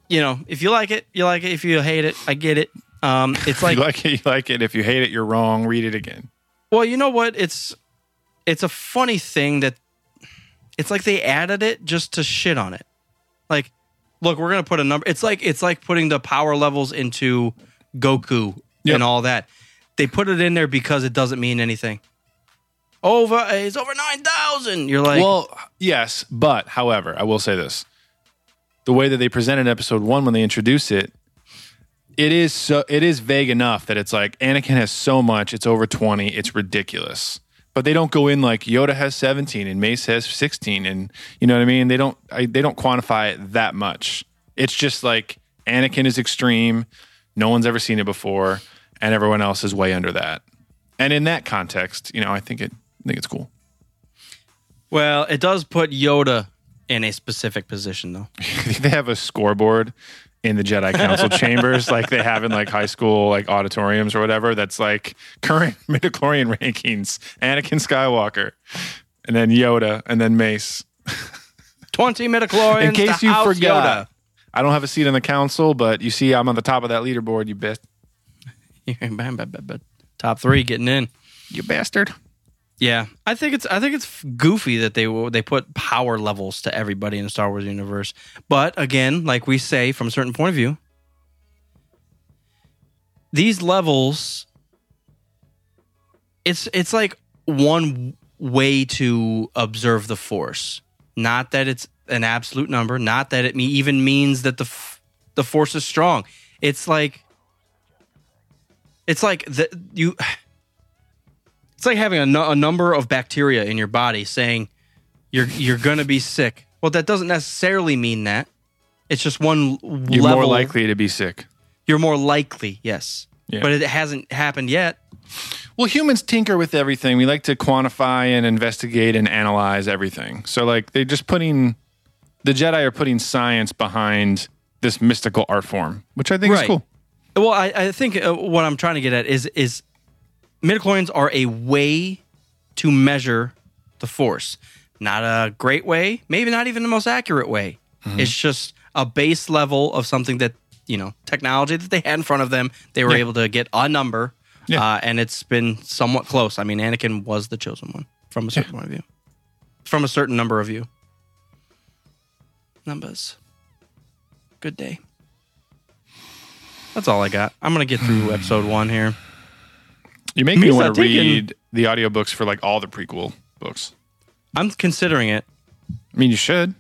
You know, if you like it, you like it. If you hate it, I get it. Um, it's (laughs) like, you like it, you like it. If you hate it, you're wrong. Read it again. well, you know what? It's it's a funny thing that it's like they added it just to shit on it. Like, look, we're gonna put a number. It's like it's like putting the power levels into Goku Yep. and all that. They put it in there because it doesn't mean anything. Over, it's over nine thousand. You're like, well, yes, but however, I will say this: the way that they presented episode one when they introduce it, it is so it is vague enough that it's like Anakin has so much, it's over twenty, it's ridiculous. But they don't go in like Yoda has seventeen and Mace has sixteen, and you know what I mean. They don't I, they don't quantify it that much. It's just like Anakin is extreme, no one's ever seen it before, and everyone else is way under that. And in that context, you know, I think it I think it's cool. well, it does put Yoda in a specific position, though. (laughs) they have a scoreboard in the Jedi Council (laughs) chambers, like they have in like high school like auditoriums or whatever. That's like current (laughs) midichlorian rankings: Anakin Skywalker, and then Yoda, and then Mace. (laughs) Twenty midichlorians. In case to you House forgot, I don't have a seat in the council, but you see, I'm on the top of that leaderboard. You bet, Yoda. Bam, bam, bam, bam. Top three getting in. you bastard. Yeah, I think it's I think it's goofy that they they put power levels to everybody in the Star Wars universe. But again, like we say from a certain point of view, these levels it's it's like one way to observe the force. Not that it's an absolute number, not that it even means that the the force is strong. It's like it's like the you it's like having a, number of bacteria in your body saying you're you're gonna be sick. Well, that doesn't necessarily mean that. It's just one You're level. more likely to be sick. You're more likely, yes. Yeah. But it hasn't happened yet. Well, humans tinker with everything. We like to quantify and investigate and analyze everything. So, like, they're just putting the Jedi are putting science behind this mystical art form, which I think is Right. cool. Well, I, I think uh, what I'm trying to get at is is midichlorians are a way to measure the force. Not a great way, maybe not even the most accurate way. Mm-hmm. It's just a base level of something that you know technology that they had in front of them. They were Yeah. able to get a number, Yeah. uh, and it's been somewhat close. I mean, Anakin was the chosen one from a certain point of view, from a certain number of you. Numbers. Good day. That's all I got. I'm gonna get through (sighs) episode one here. You make me want to read the audiobooks for like all the prequel books. I'm considering it. I mean, you should.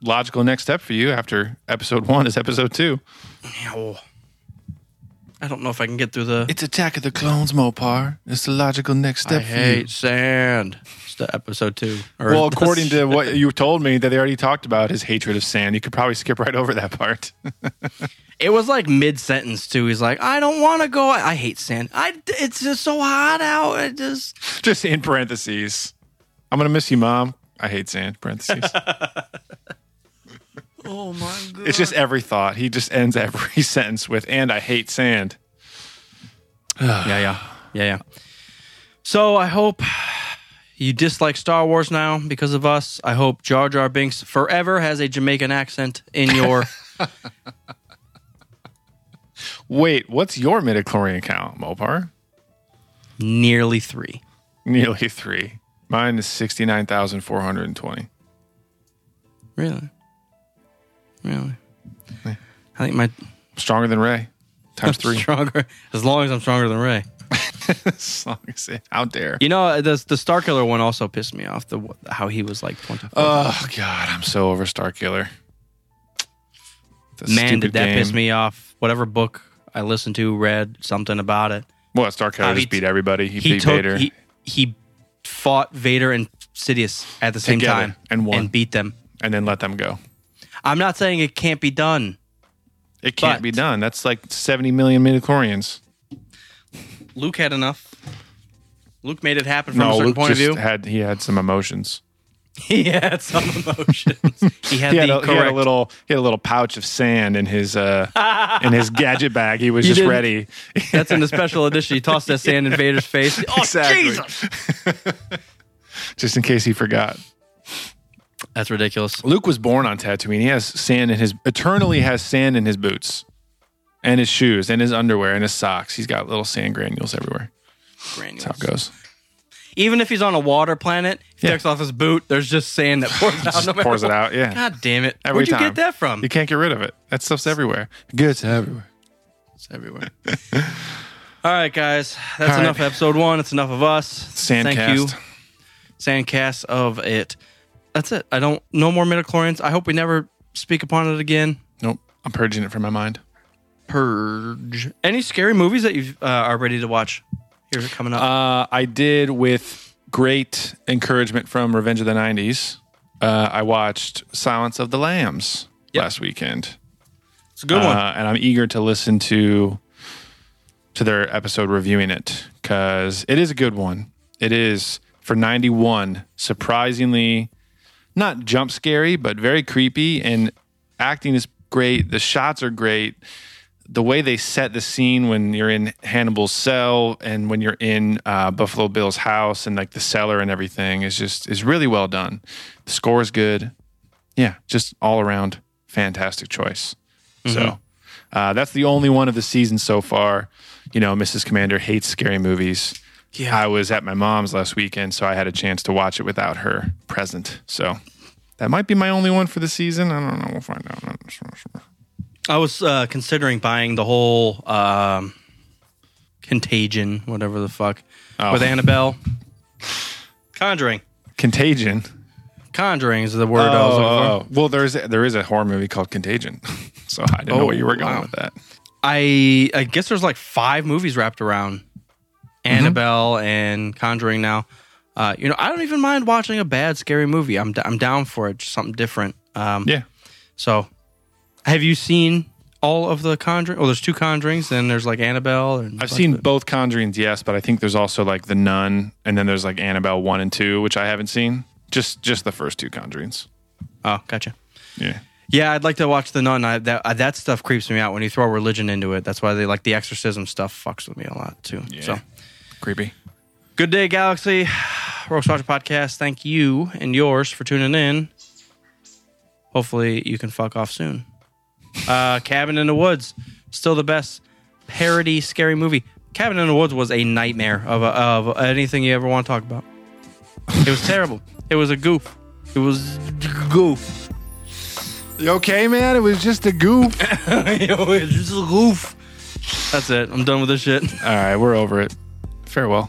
Logical next step for you after episode one is episode two. Oh, I don't know if I can get through the. It's Attack of the Clones, Mopar. It's the logical next I step for you. hate sand. It's the episode two. Or Well, (laughs) according to what (laughs) you told me that they already talked about his hatred of sand, you could probably skip right over that part. (laughs) it was like mid sentence too. He's like, I don't want to go. I, I hate sand. I. It's just so hot out. I just. (laughs) Just in parentheses. I'm gonna miss you, mom. I hate sand. Parentheses. (laughs) Oh my god. it's just every thought. He just ends every (laughs) sentence with "and I hate sand." (sighs) Yeah, yeah, yeah, yeah. So I hope you dislike Star Wars now because of us. I hope Jar Jar Binks forever has a Jamaican accent in your. Wait, what's your midichlorian count, Mopar? nearly three. Nearly three. Mine is sixty nine thousand four hundred and twenty. Really? Really? I think my Stronger than Rey. Times (laughs) three. stronger as long as I'm stronger than Rey. (laughs) as long as it out there. You know, uh, the the Starkiller one also pissed me off. The how he was like twenty. Oh God, I'm so over Starkiller. The Man, did that game. piss me off. Whatever book I listened to, read something about it. Well, Starkiller How he just beat everybody. He, He beat took Vader. he he fought Vader and Sidious at the same Together time and won. and beat them. and then let them go. I'm not saying it can't be done. It can't be done. That's like 70 million midichlorians. Luke had enough. Luke made it happen from a certain Luke point of view. had he had some emotions. (laughs) he had some emotions. He had He had, the a, he had a little he had a little pouch of sand in his uh in his (laughs) gadget bag. He was just didn't- ready. That's in the special edition. He tossed that sand in Vader's face. (laughs) Oh Exactly. Jesus! just in case he forgot. That's ridiculous. Luke was born on Tatooine. He has sand in his eternally has sand in his boots, and his shoes, and his underwear, and his socks. He's got little sand granules everywhere. That's how it goes. Even if he's on a water planet, Yeah. takes off his boot, there's just sand that (laughs) pours out. Just no pours it out. Yeah, God damn it! Every Where'd you get that from? you can't get rid of it. That stuff's everywhere. Gets everywhere. It's everywhere. (laughs) All right, guys. That's All right. enough of episode one. It's enough of us. Thank you. Sandcast. Sandcast of it. That's it. I don't. No more midichlorians. I hope we never speak upon it again. Nope. I'm purging it from my mind. Purge. Any scary movies that you uh, are ready to watch? Here's it coming up. Uh, I did with great encouragement from Revenge of the '90s. Uh, I watched Silence of the Lambs Yep. last weekend. it's a good one. Uh, and I'm eager to listen to to their episode reviewing it because it is a good one. It is for 91, surprisingly not jump scary, but very creepy. And acting is great. The shots are great. The way they set the scene when you're in Hannibal's cell and when you're in uh, Buffalo Bill's house and like the cellar and everything is just is really well done. The score is good. Yeah, just all around fantastic choice. So uh, that's the only one of the season so far. You know, Mrs. Commander hates scary movies. Yeah. I was at my mom's last weekend, so I had a chance to watch it without her present. So that might be my only one for the season. I don't know. We'll find out. I'm not sure. I was uh, considering buying the whole um, Contagion, whatever the fuck, Oh. with Annabelle. Conjuring. Contagion. Conjuring is the word I was looking for. Oh, well, there's there is a horror movie called Contagion, (laughs) so I didn't know Oh, where you were going with that. I I guess there's like five movies wrapped around Annabelle and Conjuring now. Uh, you know, I don't even mind watching a bad scary movie. I'm d- I'm down for it, just something different. Um, Yeah, So, have you seen all of the Conjuring? Well, there's two Conjurings, then there's like Annabelle. And I've seen both Conjurings, yes, but I think there's also like The Nun, and then there's like Annabelle one and two, which I haven't seen. Just just the first two Conjurings. Oh, gotcha. Yeah. Yeah, I'd like to watch the Nun. I, that uh, that stuff creeps me out when you throw religion into it. That's why they like the exorcism stuff fucks with me a lot too. Yeah. So, Creepy. good day, Galaxy. (sighs) Rogue Watcher Podcast. Thank you and yours for tuning in. Hopefully, you can fuck off soon. Uh, Cabin in the Woods, still the best parody scary movie. Cabin in the Woods was a nightmare of a, of anything you ever want to talk about. It was terrible. It was a goof. It was goof. You okay, man? It was just a goof. (laughs) Yo, it's just a goof. That's it. I'm done with this shit. All right, we're over it. Farewell.